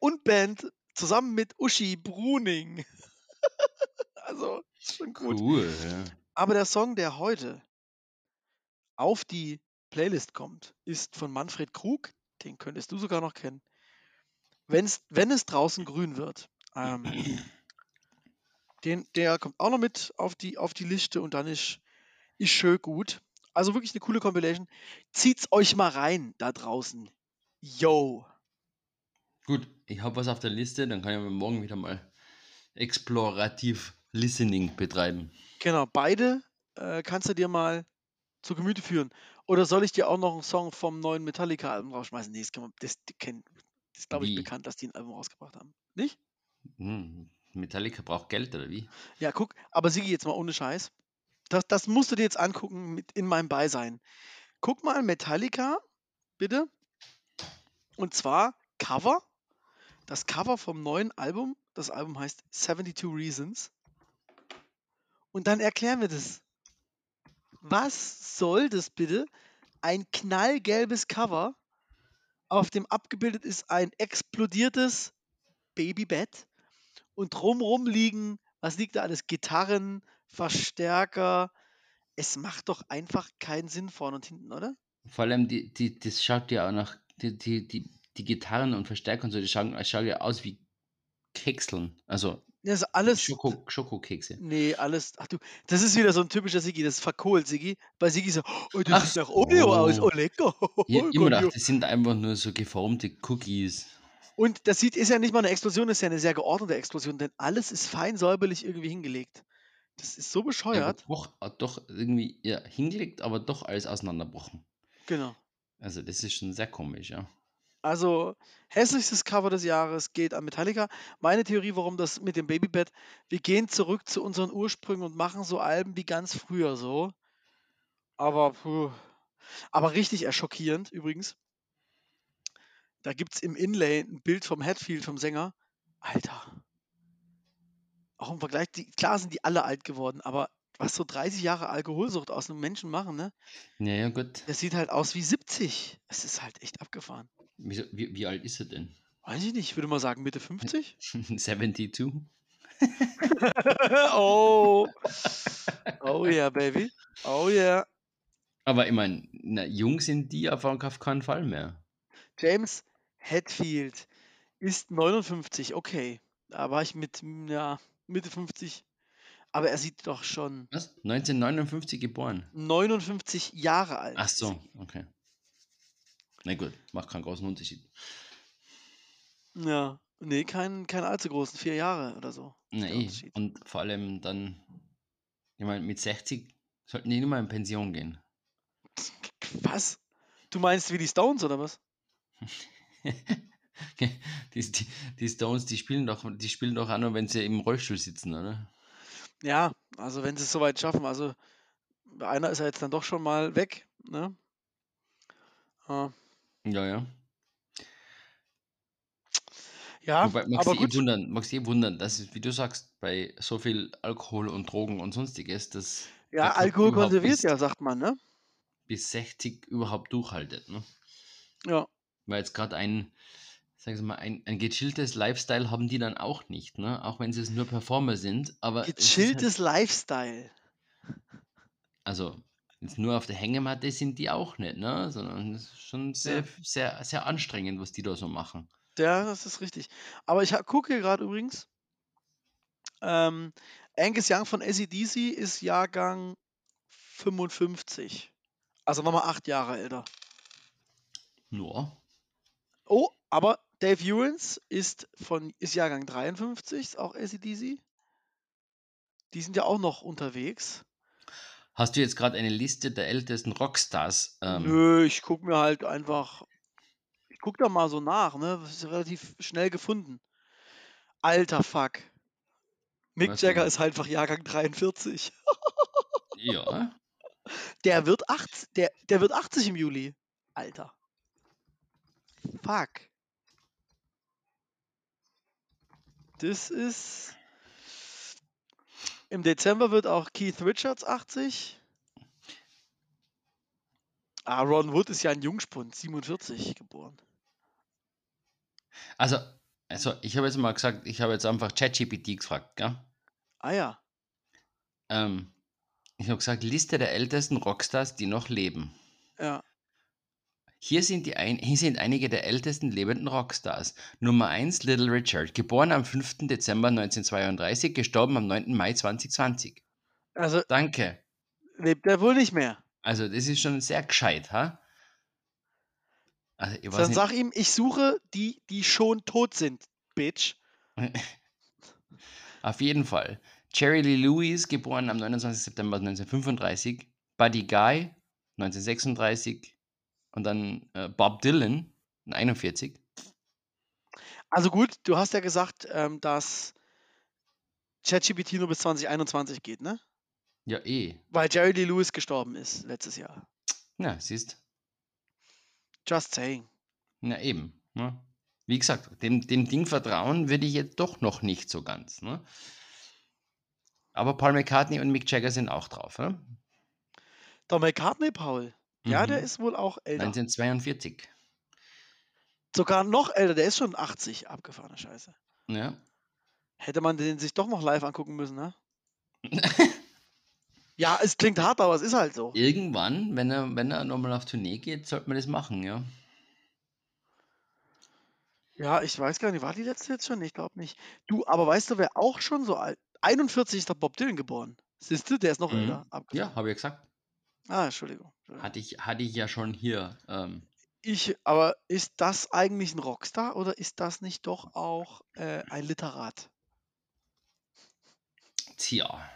Speaker 3: und Band zusammen mit Uschi Bruning. also, schon gut.
Speaker 2: Cool. Ja.
Speaker 3: Aber der Song, der heute auf die Playlist kommt, ist von Manfred Krug. Den könntest du sogar noch kennen. Wenn's, wenn es draußen grün wird. Ähm, den, der kommt auch noch mit auf die, auf die Liste und dann ist, ist schön gut. Also wirklich eine coole Compilation. Zieht's euch mal rein da draußen. Yo.
Speaker 2: Gut, ich habe was auf der Liste, dann kann ich morgen wieder mal explorativ Listening betreiben.
Speaker 3: Genau, beide äh, kannst du dir mal zu Gemüte führen. Oder soll ich dir auch noch einen Song vom neuen Metallica-Album rausschmeißen? Nee, das, kann man, das, kenn- das ist, glaube ich,
Speaker 2: Wie?
Speaker 3: bekannt, dass die ein Album rausgebracht haben. Nicht?
Speaker 2: Hm, Metallica braucht Geld, oder wie?
Speaker 3: Ja, guck, aber Sigi, jetzt mal ohne Scheiß. Das, das musst du dir jetzt angucken mit in meinem Beisein. Guck mal Metallica, bitte. Und zwar Cover. Das Cover vom neuen Album. Das Album heißt 72 Reasons. Und dann erklären wir das. Was soll das bitte? Ein knallgelbes Cover, auf dem abgebildet ist ein explodiertes Babybett und drumrum liegen, was liegt da alles? Gitarren, Verstärker. Es macht doch einfach keinen Sinn vorne und hinten, oder?
Speaker 2: Vor allem, die, die, das schaut ja auch nach, die, die, die, die Gitarren und Verstärker und so, die schauen, das schaut ja aus wie Kekseln. Also
Speaker 3: Das ist alles.
Speaker 2: Schoko, Schokokekse.
Speaker 3: Nee, alles. Ach du, das ist wieder so ein typischer Sigi, das ist verkohlt, Sigi. Bei Sigi so, oh, das
Speaker 2: Ach
Speaker 3: sieht nach Oreo aus,
Speaker 2: so.
Speaker 3: oh lecker.
Speaker 2: Ich hab
Speaker 3: Oh,
Speaker 2: immer gedacht, das sind einfach nur so geformte Cookies.
Speaker 3: Und das sieht, ist ja nicht mal eine Explosion, ist ja eine sehr geordnete Explosion, denn alles ist fein säuberlich irgendwie hingelegt. Das ist so
Speaker 2: Ja,
Speaker 3: bescheuert.
Speaker 2: doch, äh, doch irgendwie ja, hingelegt, aber doch alles auseinanderbrochen.
Speaker 3: Genau.
Speaker 2: Also das ist schon sehr komisch, ja.
Speaker 3: Also, hässlichstes Cover des Jahres geht an Metallica. Meine Theorie, warum das mit dem Babybett, wir gehen zurück zu unseren Ursprüngen und machen so Alben wie ganz früher so. Aber, puh. aber richtig erschockierend übrigens. Da gibt es im Inlay ein Bild vom Hatfield, vom Sänger. Alter. Auch im Vergleich, die, klar sind die alle alt geworden, aber was so 30 Jahre Alkoholsucht aus einem Menschen machen, ne?
Speaker 2: Ja, ja, gut.
Speaker 3: Der sieht halt aus wie 70. Es ist halt echt abgefahren.
Speaker 2: Wieso, wie, wie alt ist er denn?
Speaker 3: Weiß ich nicht, ich würde mal sagen Mitte 50.
Speaker 2: 72?
Speaker 3: oh. Oh yeah, baby. Oh yeah.
Speaker 2: Aber ich meine, jung sind die auf keinen Fall mehr.
Speaker 3: James Hetfield ist 59. Okay. Da war ich mit ja, Mitte 50. Aber er sieht doch schon
Speaker 2: Was? 1959 geboren.
Speaker 3: 59 Jahre alt.
Speaker 2: Ach so, okay. Na gut, macht keinen großen Unterschied.
Speaker 3: Ja. Nee, kein, kein allzu großen. Vier Jahre oder so.
Speaker 2: Nee,
Speaker 3: Unterschied.
Speaker 2: und vor allem dann, ich meine, mit 60 sollten die nicht mal in Pension gehen.
Speaker 3: Was? Du meinst wie die Stones oder was?
Speaker 2: die, die, die Stones, die spielen doch, die spielen doch auch nur, wenn sie im Rollstuhl sitzen, oder?
Speaker 3: Ja, also wenn sie es soweit schaffen. Also einer ist ja jetzt dann doch schon mal weg. Ne? Ja.
Speaker 2: Ja, ja.
Speaker 3: Ja,
Speaker 2: Wobei, magst
Speaker 3: aber
Speaker 2: du eh
Speaker 3: gut.
Speaker 2: wundern, magst du eh wundern, dass es, wie du sagst, bei so viel Alkohol und Drogen und sonstiges, dass
Speaker 3: Ja, Alkohol konserviert ja, sagt man, ne?
Speaker 2: bis 60 überhaupt durchhaltet. Ne?
Speaker 3: Ja.
Speaker 2: Weil jetzt gerade ein, sagen wir mal, ein, ein gechilltes Lifestyle haben die dann auch nicht, ne? Auch wenn sie es nur Performer sind, aber halt,
Speaker 3: Gechilltes Lifestyle.
Speaker 2: also jetzt nur auf der Hängematte sind die auch nicht, ne? Sondern es ist schon sehr,
Speaker 3: Ja.
Speaker 2: sehr, sehr anstrengend, was die da so machen.
Speaker 3: Ja, das ist richtig. Aber ich gucke hier gerade übrigens. Ähm, Angus Young von ACDC ist Jahrgang 55. Also nochmal acht Jahre älter.
Speaker 2: Nur.
Speaker 3: Oh, aber Dave Ewens ist, von, ist Jahrgang 53, ist auch ACDC. Die sind ja auch noch unterwegs.
Speaker 2: Hast du jetzt gerade eine Liste der ältesten Rockstars? Ähm,
Speaker 3: Nö, ich gucke mir halt einfach, ich gucke da mal so nach, ne? Das ist relativ schnell gefunden. Alter Fuck. Mick
Speaker 2: was
Speaker 3: Jagger ist halt einfach Jahrgang 43.
Speaker 2: Ja.
Speaker 3: Der wird 80, der, der wird 80 im Juli. Alter. Fuck. Das ist. Im Dezember wird auch Keith Richards 80. Ah, Ron Wood ist ja ein Jungspund, 47 geboren.
Speaker 2: Also, also ich habe jetzt mal gesagt, ich habe jetzt einfach ChatGPT gefragt, gell?
Speaker 3: Ah ja.
Speaker 2: Ähm, ich habe gesagt, Liste der ältesten Rockstars, die noch leben.
Speaker 3: Ja.
Speaker 2: Hier sind, die ein, hier sind einige der ältesten lebenden Rockstars. Nummer 1 Little Richard, geboren am 5. Dezember 1932, gestorben am 9. Mai 2020.
Speaker 3: Also
Speaker 2: Danke.
Speaker 3: lebt er wohl nicht mehr.
Speaker 2: Also das ist schon sehr gescheit, ha? Also ich
Speaker 3: Dann
Speaker 2: nicht,
Speaker 3: sag ihm, ich suche die, die schon tot sind, Bitch.
Speaker 2: auf jeden Fall. Jerry Lee Lewis, geboren am 29. September 1935, Buddy Guy, 1936 und dann äh, Bob Dylan, 41.
Speaker 3: Also gut, du hast ja gesagt, ähm, dass ChatGPT nur bis 2021 geht, ne?
Speaker 2: Ja, eh.
Speaker 3: Weil Jerry Lee Lewis gestorben ist letztes Jahr.
Speaker 2: Ja, siehst.
Speaker 3: Just saying.
Speaker 2: Na eben. Ne? Wie gesagt, dem, dem Ding vertrauen würde ich jetzt doch noch nicht so ganz. Ne? Aber Paul McCartney und Mick Jagger sind auch drauf. Ne?
Speaker 3: Der McCartney, Paul, ja, der
Speaker 2: Mhm.
Speaker 3: ist wohl auch älter.
Speaker 2: 1942.
Speaker 3: Sogar noch älter, der ist schon 80, abgefahrene Scheiße.
Speaker 2: Ja.
Speaker 3: Hätte man den sich doch noch live angucken müssen, ne? Ja, es klingt hart, aber es ist halt so.
Speaker 2: Irgendwann, wenn er, wenn er nochmal auf Tournee geht, sollte man das machen, ja.
Speaker 3: Ja, ich weiß gar nicht, war die letzte jetzt schon? Ich glaube nicht. Du, aber weißt du, wer auch schon so alt? 41 ist der Bob Dylan geboren. Siehst du, der ist noch
Speaker 2: Mhm.
Speaker 3: älter.
Speaker 2: Ja,
Speaker 3: Abgefahren.
Speaker 2: habe ich gesagt.
Speaker 3: Ah, Entschuldigung.
Speaker 2: Hatte ich, hatte ich ja schon hier. Ähm,
Speaker 3: Ich, aber ist das eigentlich ein Rockstar oder ist das nicht doch auch äh, ein Literat?
Speaker 2: tja,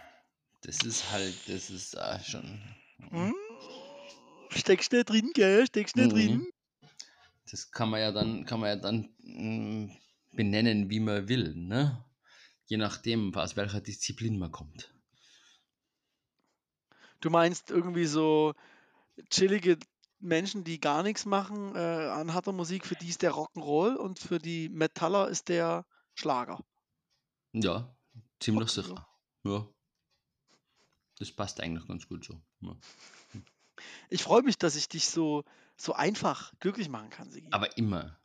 Speaker 2: das ist halt, das ist äh, schon.
Speaker 3: Hm? Steckst nicht drin, gell? Steckst nicht
Speaker 2: Mhm.
Speaker 3: drin.
Speaker 2: Das kann man ja dann, kann man ja dann mm, benennen, wie man will, ne? Je nachdem, aus welcher Disziplin man kommt.
Speaker 3: Du meinst irgendwie so chillige Menschen, die gar nichts machen äh, an harter Musik, für die ist der Rock'n'Roll und für die Metaller ist der Schlager.
Speaker 2: Ja, ziemlich sicher. Ja. Das passt eigentlich ganz gut so. Ja.
Speaker 3: Ich freue mich, dass ich dich so, so einfach glücklich machen kann, Sigi.
Speaker 2: Aber immer.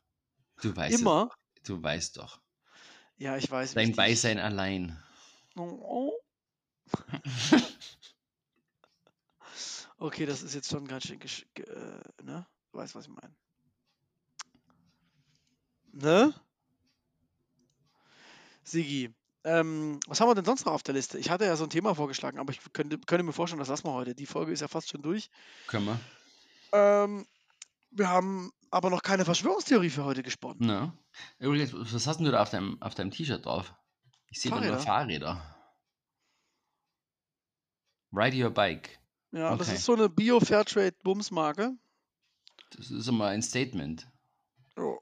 Speaker 2: Du weißt es.
Speaker 3: Immer?
Speaker 2: Du weißt doch.
Speaker 3: Ja, ich weiß.
Speaker 2: Dein Beisein allein.
Speaker 3: Oh. Okay, das ist jetzt schon ganz schön, äh, ne? Du weißt, was ich meine. Ne? Sigi, ähm, was haben wir denn sonst noch auf der Liste? Ich hatte ja so ein Thema vorgeschlagen, aber ich könnte, könnte mir vorstellen, das lassen wir heute. Die Folge ist ja fast schon durch.
Speaker 2: Können wir?
Speaker 3: Ähm, wir haben aber noch keine Verschwörungstheorie für heute gesponnen.
Speaker 2: Na. Übrigens, was hast denn du da auf deinem, auf deinem T-Shirt drauf? Ich sehe da nur.
Speaker 3: Fahrräder.
Speaker 2: Ride your bike.
Speaker 3: Ja, das
Speaker 2: Okay.
Speaker 3: ist so eine Bio-Fairtrade-Bums-Marke.
Speaker 2: Das ist immer ein Statement.
Speaker 3: Ja.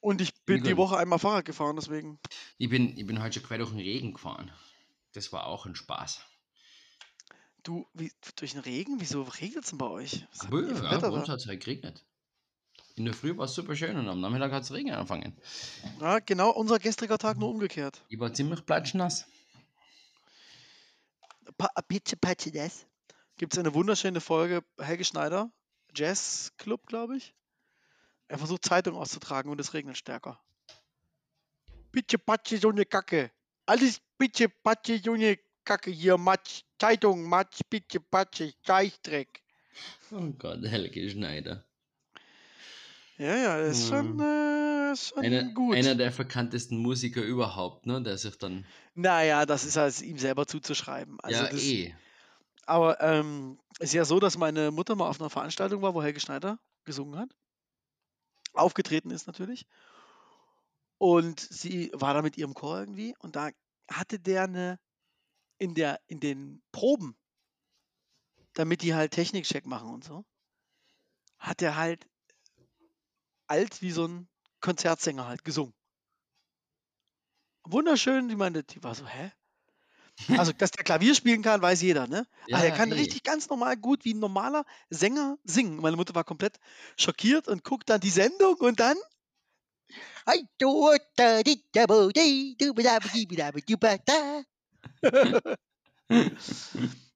Speaker 3: Und ich bin die. Woche einmal Fahrrad gefahren, deswegen.
Speaker 2: Ich bin, ich bin heute schon quer durch den Regen gefahren. Das war auch ein Spaß.
Speaker 3: Du, wie, durch den Regen? Wieso regnet es denn bei euch?
Speaker 2: Aber ja, bei uns hat es halt geregnet. In der Früh war es super schön und am Nachmittag hat es Regen angefangen.
Speaker 3: Ja, genau, unser gestriger Tag nur umgekehrt.
Speaker 2: Ich war ziemlich platschnass.
Speaker 3: Pa Patsche das. Gibt es eine wunderschöne Folge, Helge Schneider, Jazz Club, glaube ich. Er versucht Zeitung auszutragen und es regnet stärker. Pitsche Patsche, so eine Kacke. Alles Pitsche Patsche, so eine Kacke hier, Matsch, Zeitung, Matsch, Pitsche Patsche, Scheißdreck.
Speaker 2: Oh Gott, Helge Schneider.
Speaker 3: Ja, ja, das ist schon, äh, ist schon
Speaker 2: Einer,
Speaker 3: gut.
Speaker 2: einer der verkanntesten Musiker überhaupt, ne? Der sich dann.
Speaker 3: Naja, das ist halt ihm selber zuzuschreiben. Also
Speaker 2: ja,
Speaker 3: das,
Speaker 2: eh.
Speaker 3: Aber ähm, es ist ja so, dass meine Mutter mal auf einer Veranstaltung war, wo Helge Schneider gesungen hat. Aufgetreten ist natürlich. Und sie war da mit ihrem Chor irgendwie und da hatte der eine in, der, in den Proben, damit die halt Technikcheck machen und so, hat er halt alt wie so ein Konzertsänger halt gesungen. Wunderschön, ich meine, die war so, hä? Also, dass der Klavier spielen kann, weiß jeder, ne?
Speaker 2: Ja,
Speaker 3: ah, er kann
Speaker 2: eh.
Speaker 3: richtig ganz normal gut wie ein normaler Sänger singen. Meine Mutter war komplett schockiert und guckt dann die Sendung und dann.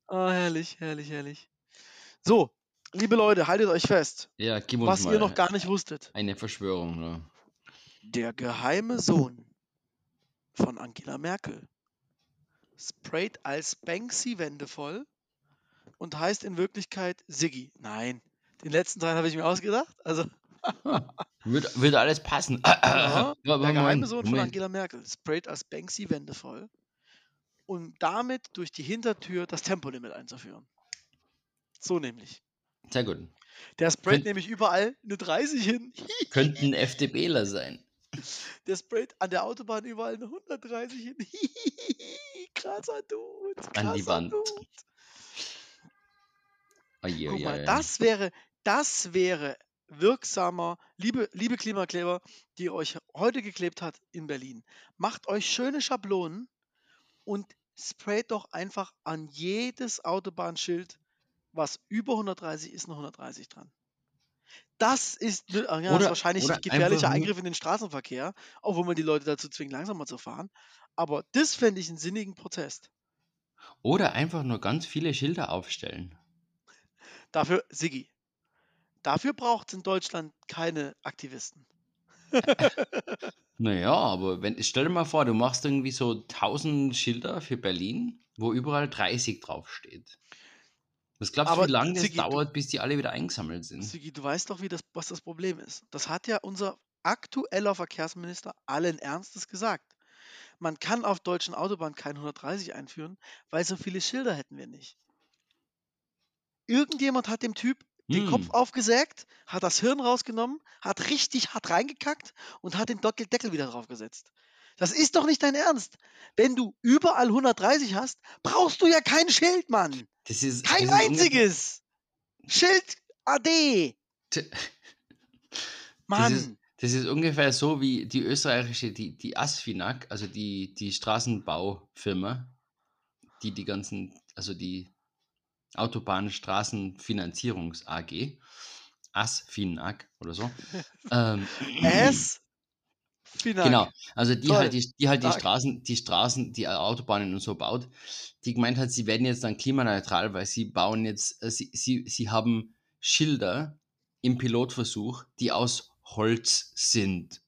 Speaker 3: Ah, herrlich, herrlich, herrlich. So, liebe Leute, haltet euch fest,
Speaker 2: Ja, gib uns
Speaker 3: was
Speaker 2: mal
Speaker 3: ihr noch gar nicht wusstet.
Speaker 2: eine Verschwörung. Ne?
Speaker 3: Der geheime Sohn von Angela Merkel sprayt als Banksy Wände voll und heißt in Wirklichkeit Siggi. Nein, den letzten Teil habe ich mir ausgedacht. Also,
Speaker 2: Würde, würde alles passen.
Speaker 3: ja,
Speaker 2: Ja,
Speaker 3: der geheime Sohn von. Angela Merkel sprayt als Banksy Wände voll, um damit durch die Hintertür das Tempolimit einzuführen. So nämlich.
Speaker 2: Sehr gut.
Speaker 3: Der sprayt
Speaker 2: Könnt-
Speaker 3: nämlich überall eine 30 hin.
Speaker 2: Könnten FDPler sein.
Speaker 3: Der sprayt an der Autobahn überall eine 130 hin. Krasser Dude. Krasser
Speaker 2: An die Wand.
Speaker 3: Dude.
Speaker 2: Oje,
Speaker 3: Guck mal, das wäre, das wäre wirksamer, liebe, liebe Klimakleber, die euch heute geklebt hat in Berlin, macht euch schöne Schablonen und sprayt doch einfach an jedes Autobahnschild, was über 130 ist, noch 130 dran. Das ist, ach ja, das ist
Speaker 2: Oder,
Speaker 3: wahrscheinlich
Speaker 2: oder
Speaker 3: ein gefährlicher Eingriff in den Straßenverkehr, obwohl man die Leute dazu zwingt, langsamer zu fahren. Aber das fände ich einen sinnigen Protest.
Speaker 2: oder einfach nur ganz viele Schilder aufstellen.
Speaker 3: Dafür, Siggi, dafür braucht es in Deutschland keine Aktivisten.
Speaker 2: Naja, aber wenn, stell dir mal vor, du machst irgendwie so 1000 Schilder für Berlin, wo überall 30 draufsteht. Was glaubst du,
Speaker 3: Aber
Speaker 2: wie lange das
Speaker 3: Siggi, du,
Speaker 2: dauert, bis die alle wieder eingesammelt sind?
Speaker 3: Sigi, du weißt doch, wie das, was das Problem ist. Das hat ja unser aktueller Verkehrsminister allen Ernstes gesagt. Man kann auf deutschen Autobahnen kein 130 einführen, weil so viele Schilder hätten wir nicht. Irgendjemand hat dem Typ den Kopf
Speaker 2: Hm,
Speaker 3: aufgesägt, hat das Hirn rausgenommen, hat richtig hart reingekackt und hat den Deckel, wieder draufgesetzt. Das ist doch nicht dein Ernst. Wenn du überall 130 hast, brauchst du ja kein Schild, Mann.
Speaker 2: das ist,
Speaker 3: Kein
Speaker 2: das ist
Speaker 3: einziges. Schild AD. Mann.
Speaker 2: Das ist ungefähr so wie die österreichische, die, die ASFINAG, also die, die Straßenbaufirma, die die ganzen, also die Autobahnstraßenfinanzierungs AG, ASFINAG oder so. Ähm,
Speaker 3: S. Finak.
Speaker 2: Genau, also die halt die, die halt die. Straßen, die Straßen, die Autobahnen und so baut, die gemeint hat, sie werden jetzt dann klimaneutral, weil sie bauen jetzt, äh, sie, sie, sie haben Schilder im Pilotversuch, die aus Holz sind.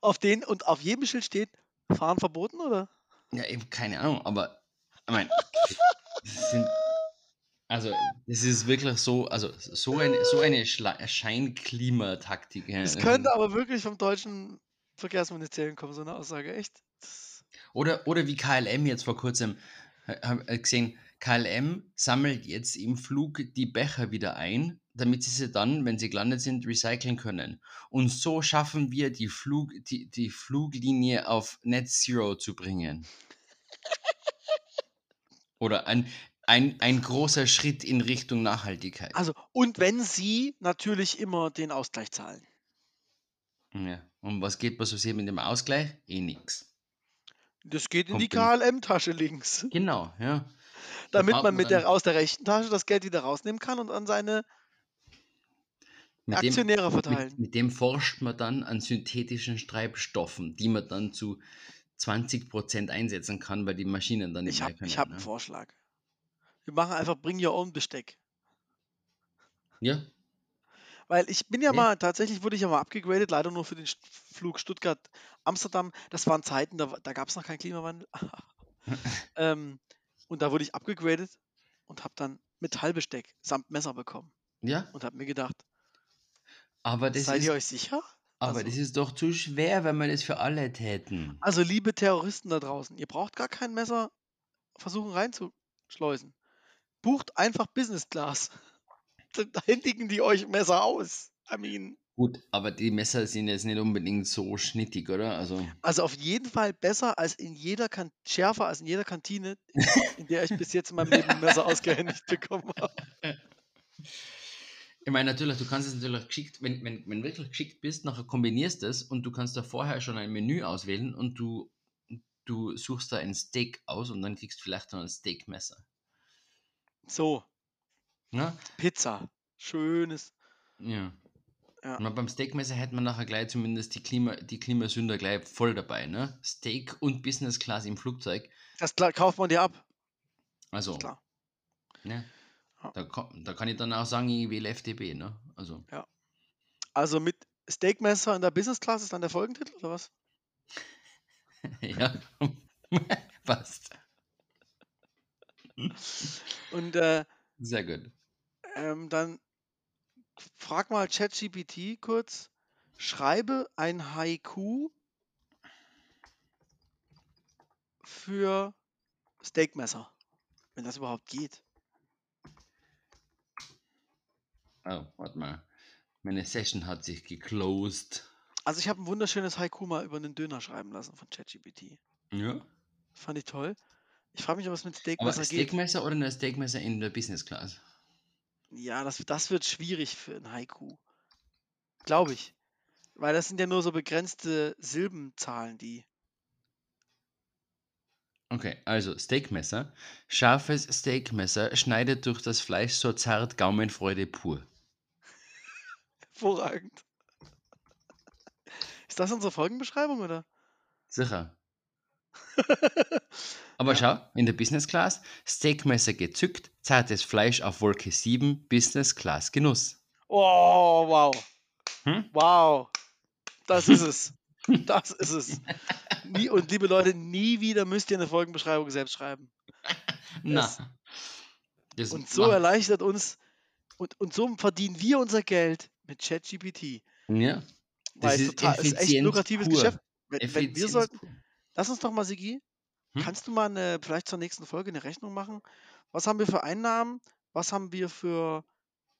Speaker 3: Auf den und auf jedem Schild steht Fahren verboten, oder?
Speaker 2: Ja, eben keine Ahnung, aber ich meine, sind, also das ist wirklich so, also so eine, so eine Schla- Scheinklimataktik.
Speaker 3: Es könnte aber wirklich vom deutschen Verkehrsministerium kommen, so eine Aussage. Echt?
Speaker 2: Oder, oder wie KLM jetzt vor kurzem äh, äh, gesehen, KLM sammelt jetzt im Flug die Becher wieder ein, damit sie sie dann, wenn sie gelandet sind, recyceln können. Und so schaffen wir die, Flug, die, die Fluglinie auf Net Zero zu bringen. Oder ein, ein, ein großer Schritt in Richtung Nachhaltigkeit.
Speaker 3: Also, und wenn Sie natürlich immer den Ausgleich zahlen.
Speaker 2: Ja. Und was geht passiert mit dem Ausgleich? Eh nix.
Speaker 3: Das geht in die
Speaker 2: Kommt
Speaker 3: KLM-Tasche links.
Speaker 2: Genau, ja. Da
Speaker 3: Damit man mit der, aus der rechten Tasche das Geld wieder rausnehmen kann und an seine
Speaker 2: mit dem,
Speaker 3: Aktionäre verteilen.
Speaker 2: Mit, mit dem forscht man dann an synthetischen Treibstoffen, die man dann zu 20% einsetzen kann, weil die Maschinen dann nicht
Speaker 3: Ich
Speaker 2: mehr
Speaker 3: habe
Speaker 2: können.
Speaker 3: ich hab einen
Speaker 2: ne?
Speaker 3: Vorschlag. Wir machen einfach Bring Your Own Besteck.
Speaker 2: Ja,
Speaker 3: Weil ich bin ja
Speaker 2: Nee.
Speaker 3: mal, tatsächlich wurde ich ja mal abgegradet, leider nur für den Flug Stuttgart-Amsterdam. Das waren Zeiten, da, da gab es noch keinen Klimawandel. ähm, und da wurde ich abgegradet und habe dann Metallbesteck samt Messer bekommen.
Speaker 2: ja,
Speaker 3: Und habe mir gedacht,
Speaker 2: aber das,
Speaker 3: seid
Speaker 2: ist,
Speaker 3: ihr euch sicher?
Speaker 2: aber
Speaker 3: also-
Speaker 2: das ist doch zu schwer, wenn wir das für alle täten.
Speaker 3: Also liebe Terroristen da draußen, ihr braucht gar kein Messer versuchen reinzuschleusen. Bucht einfach Business Class. Da händigen die euch Messer aus. I mean,
Speaker 2: Gut, aber die Messer sind jetzt nicht unbedingt so schnittig, oder? Also,
Speaker 3: also auf jeden Fall besser als in jeder kan schärfer als in jeder Kantine, in der ich bis jetzt in meinem Leben Messer ausgehändigt bekommen habe.
Speaker 2: ich meine, natürlich, du kannst es natürlich geschickt, wenn, wenn, wenn du wirklich geschickt bist, nachher kombinierst es und du kannst da vorher schon ein Menü auswählen und du, du suchst da ein Steak aus und dann kriegst du vielleicht noch ein Steakmesser.
Speaker 3: So,
Speaker 2: Ja?
Speaker 3: Pizza. Schönes.
Speaker 2: Ja.
Speaker 3: Ja.
Speaker 2: Und beim Steakmesser hätte man nachher gleich zumindest die, Klima, die Klimasünder gleich voll dabei, ne? Steak und Business Class im Flugzeug.
Speaker 3: Das kauft man dir ab.
Speaker 2: Also,
Speaker 3: Klar.
Speaker 2: ne?
Speaker 3: Ja.
Speaker 2: Da, da kann ich dann auch sagen, ich wähle FDP, ne? Also,
Speaker 3: Also mit Steakmesser in der Business Class ist dann der Folgentitel oder was?
Speaker 2: ja. Passt.
Speaker 3: Und äh,
Speaker 2: Sehr gut.
Speaker 3: ähm, dann frag mal ChatGPT kurz, schreibe ein Haiku für Steakmesser, wenn das überhaupt geht.
Speaker 2: Oh, warte mal. Meine Session hat sich geclosed.
Speaker 3: Also ich habe ein wunderschönes Haiku mal über einen Döner schreiben lassen von ChatGPT.
Speaker 2: Ja.
Speaker 3: Fand ich toll. Ich frage mich, ob es mit
Speaker 2: Aber
Speaker 3: Steakmesser geht.
Speaker 2: Steakmesser oder ein Steakmesser in der Business Class?
Speaker 3: Ja, das, das wird schwierig für ein Haiku. Glaube ich. Weil das sind ja nur so begrenzte Silbenzahlen, die.
Speaker 2: Okay, also Steakmesser. Scharfes Steakmesser schneidet durch das Fleisch so zart Gaumenfreude pur.
Speaker 3: Hervorragend. Ist das unsere Folgenbeschreibung, oder?
Speaker 2: Sicher. Aber schau, in der Business Class, Steakmesser gezückt, zartes Fleisch auf Wolke 7, Business Class Genuss.
Speaker 3: Oh, wow.
Speaker 2: Hm?
Speaker 3: Wow. Das ist es. Das ist es. Nie, und liebe Leute, nie wieder müsst ihr eine Folgenbeschreibung selbst schreiben.
Speaker 2: Na.
Speaker 3: Das- Und so erleichtert uns, und, und so verdienen wir unser Geld mit ChatGPT.
Speaker 2: Ja,
Speaker 3: Weil es
Speaker 2: ist
Speaker 3: total, ist echt ein lukratives
Speaker 2: pur.
Speaker 3: Geschäft. Wenn, wenn wir sollten,
Speaker 2: pur.
Speaker 3: lass uns doch mal, Sigi,
Speaker 2: Hm?
Speaker 3: kannst du mal eine, vielleicht zur nächsten Folge eine Rechnung machen? Was haben wir für Einnahmen? Was haben wir für,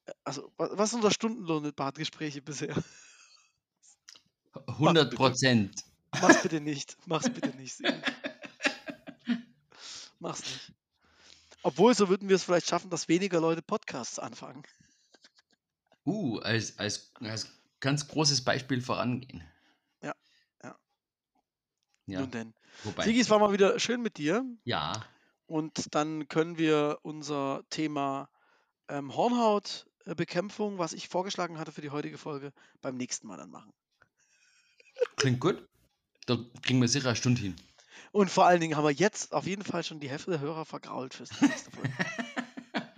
Speaker 3: äh, also, wa- was ist unser Stundenlohn mit Bartgespräche bisher?
Speaker 2: 100 Prozent.
Speaker 3: Mach's bitte nicht. Mach's bitte nicht, Sigi. Mach's nicht. Obwohl, so würden wir es vielleicht schaffen, dass weniger Leute Podcasts anfangen.
Speaker 2: Uh, als, als, als ganz großes Beispiel vorangehen.
Speaker 3: Ja, ja.
Speaker 2: Ja,
Speaker 3: Nun denn.
Speaker 2: wobei.
Speaker 3: Sigi, es war mal wieder schön mit dir.
Speaker 2: Ja,
Speaker 3: Und dann können wir unser Thema ähm, Hornhautbekämpfung, was ich vorgeschlagen hatte für die heutige Folge, beim nächsten Mal dann machen.
Speaker 2: klingt gut. Da kriegen wir sicher eine Stunde hin.
Speaker 3: Und vor allen Dingen haben wir jetzt auf jeden Fall schon die Hälfte der Hörer vergrault fürs nächste Folge.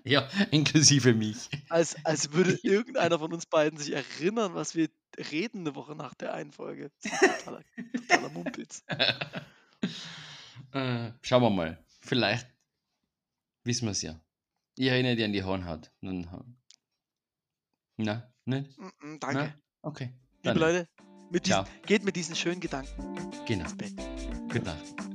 Speaker 2: Ja, inklusive mich.
Speaker 3: Als, als würde irgendeiner von uns beiden sich erinnern, was wir reden eine Woche nach der einen Folge. Totaler, totaler Mumpitz.
Speaker 2: Äh, schauen wir mal. Vielleicht wissen wir es ja. Ich erinnere dich an die Hornhaut. Na?
Speaker 3: Mm, mm, Danke.
Speaker 2: Okay.
Speaker 3: Liebe Leute, mit diesen, geht mit diesen schönen Gedanken
Speaker 2: Genau.
Speaker 3: ins Bett.
Speaker 2: Gute Nacht.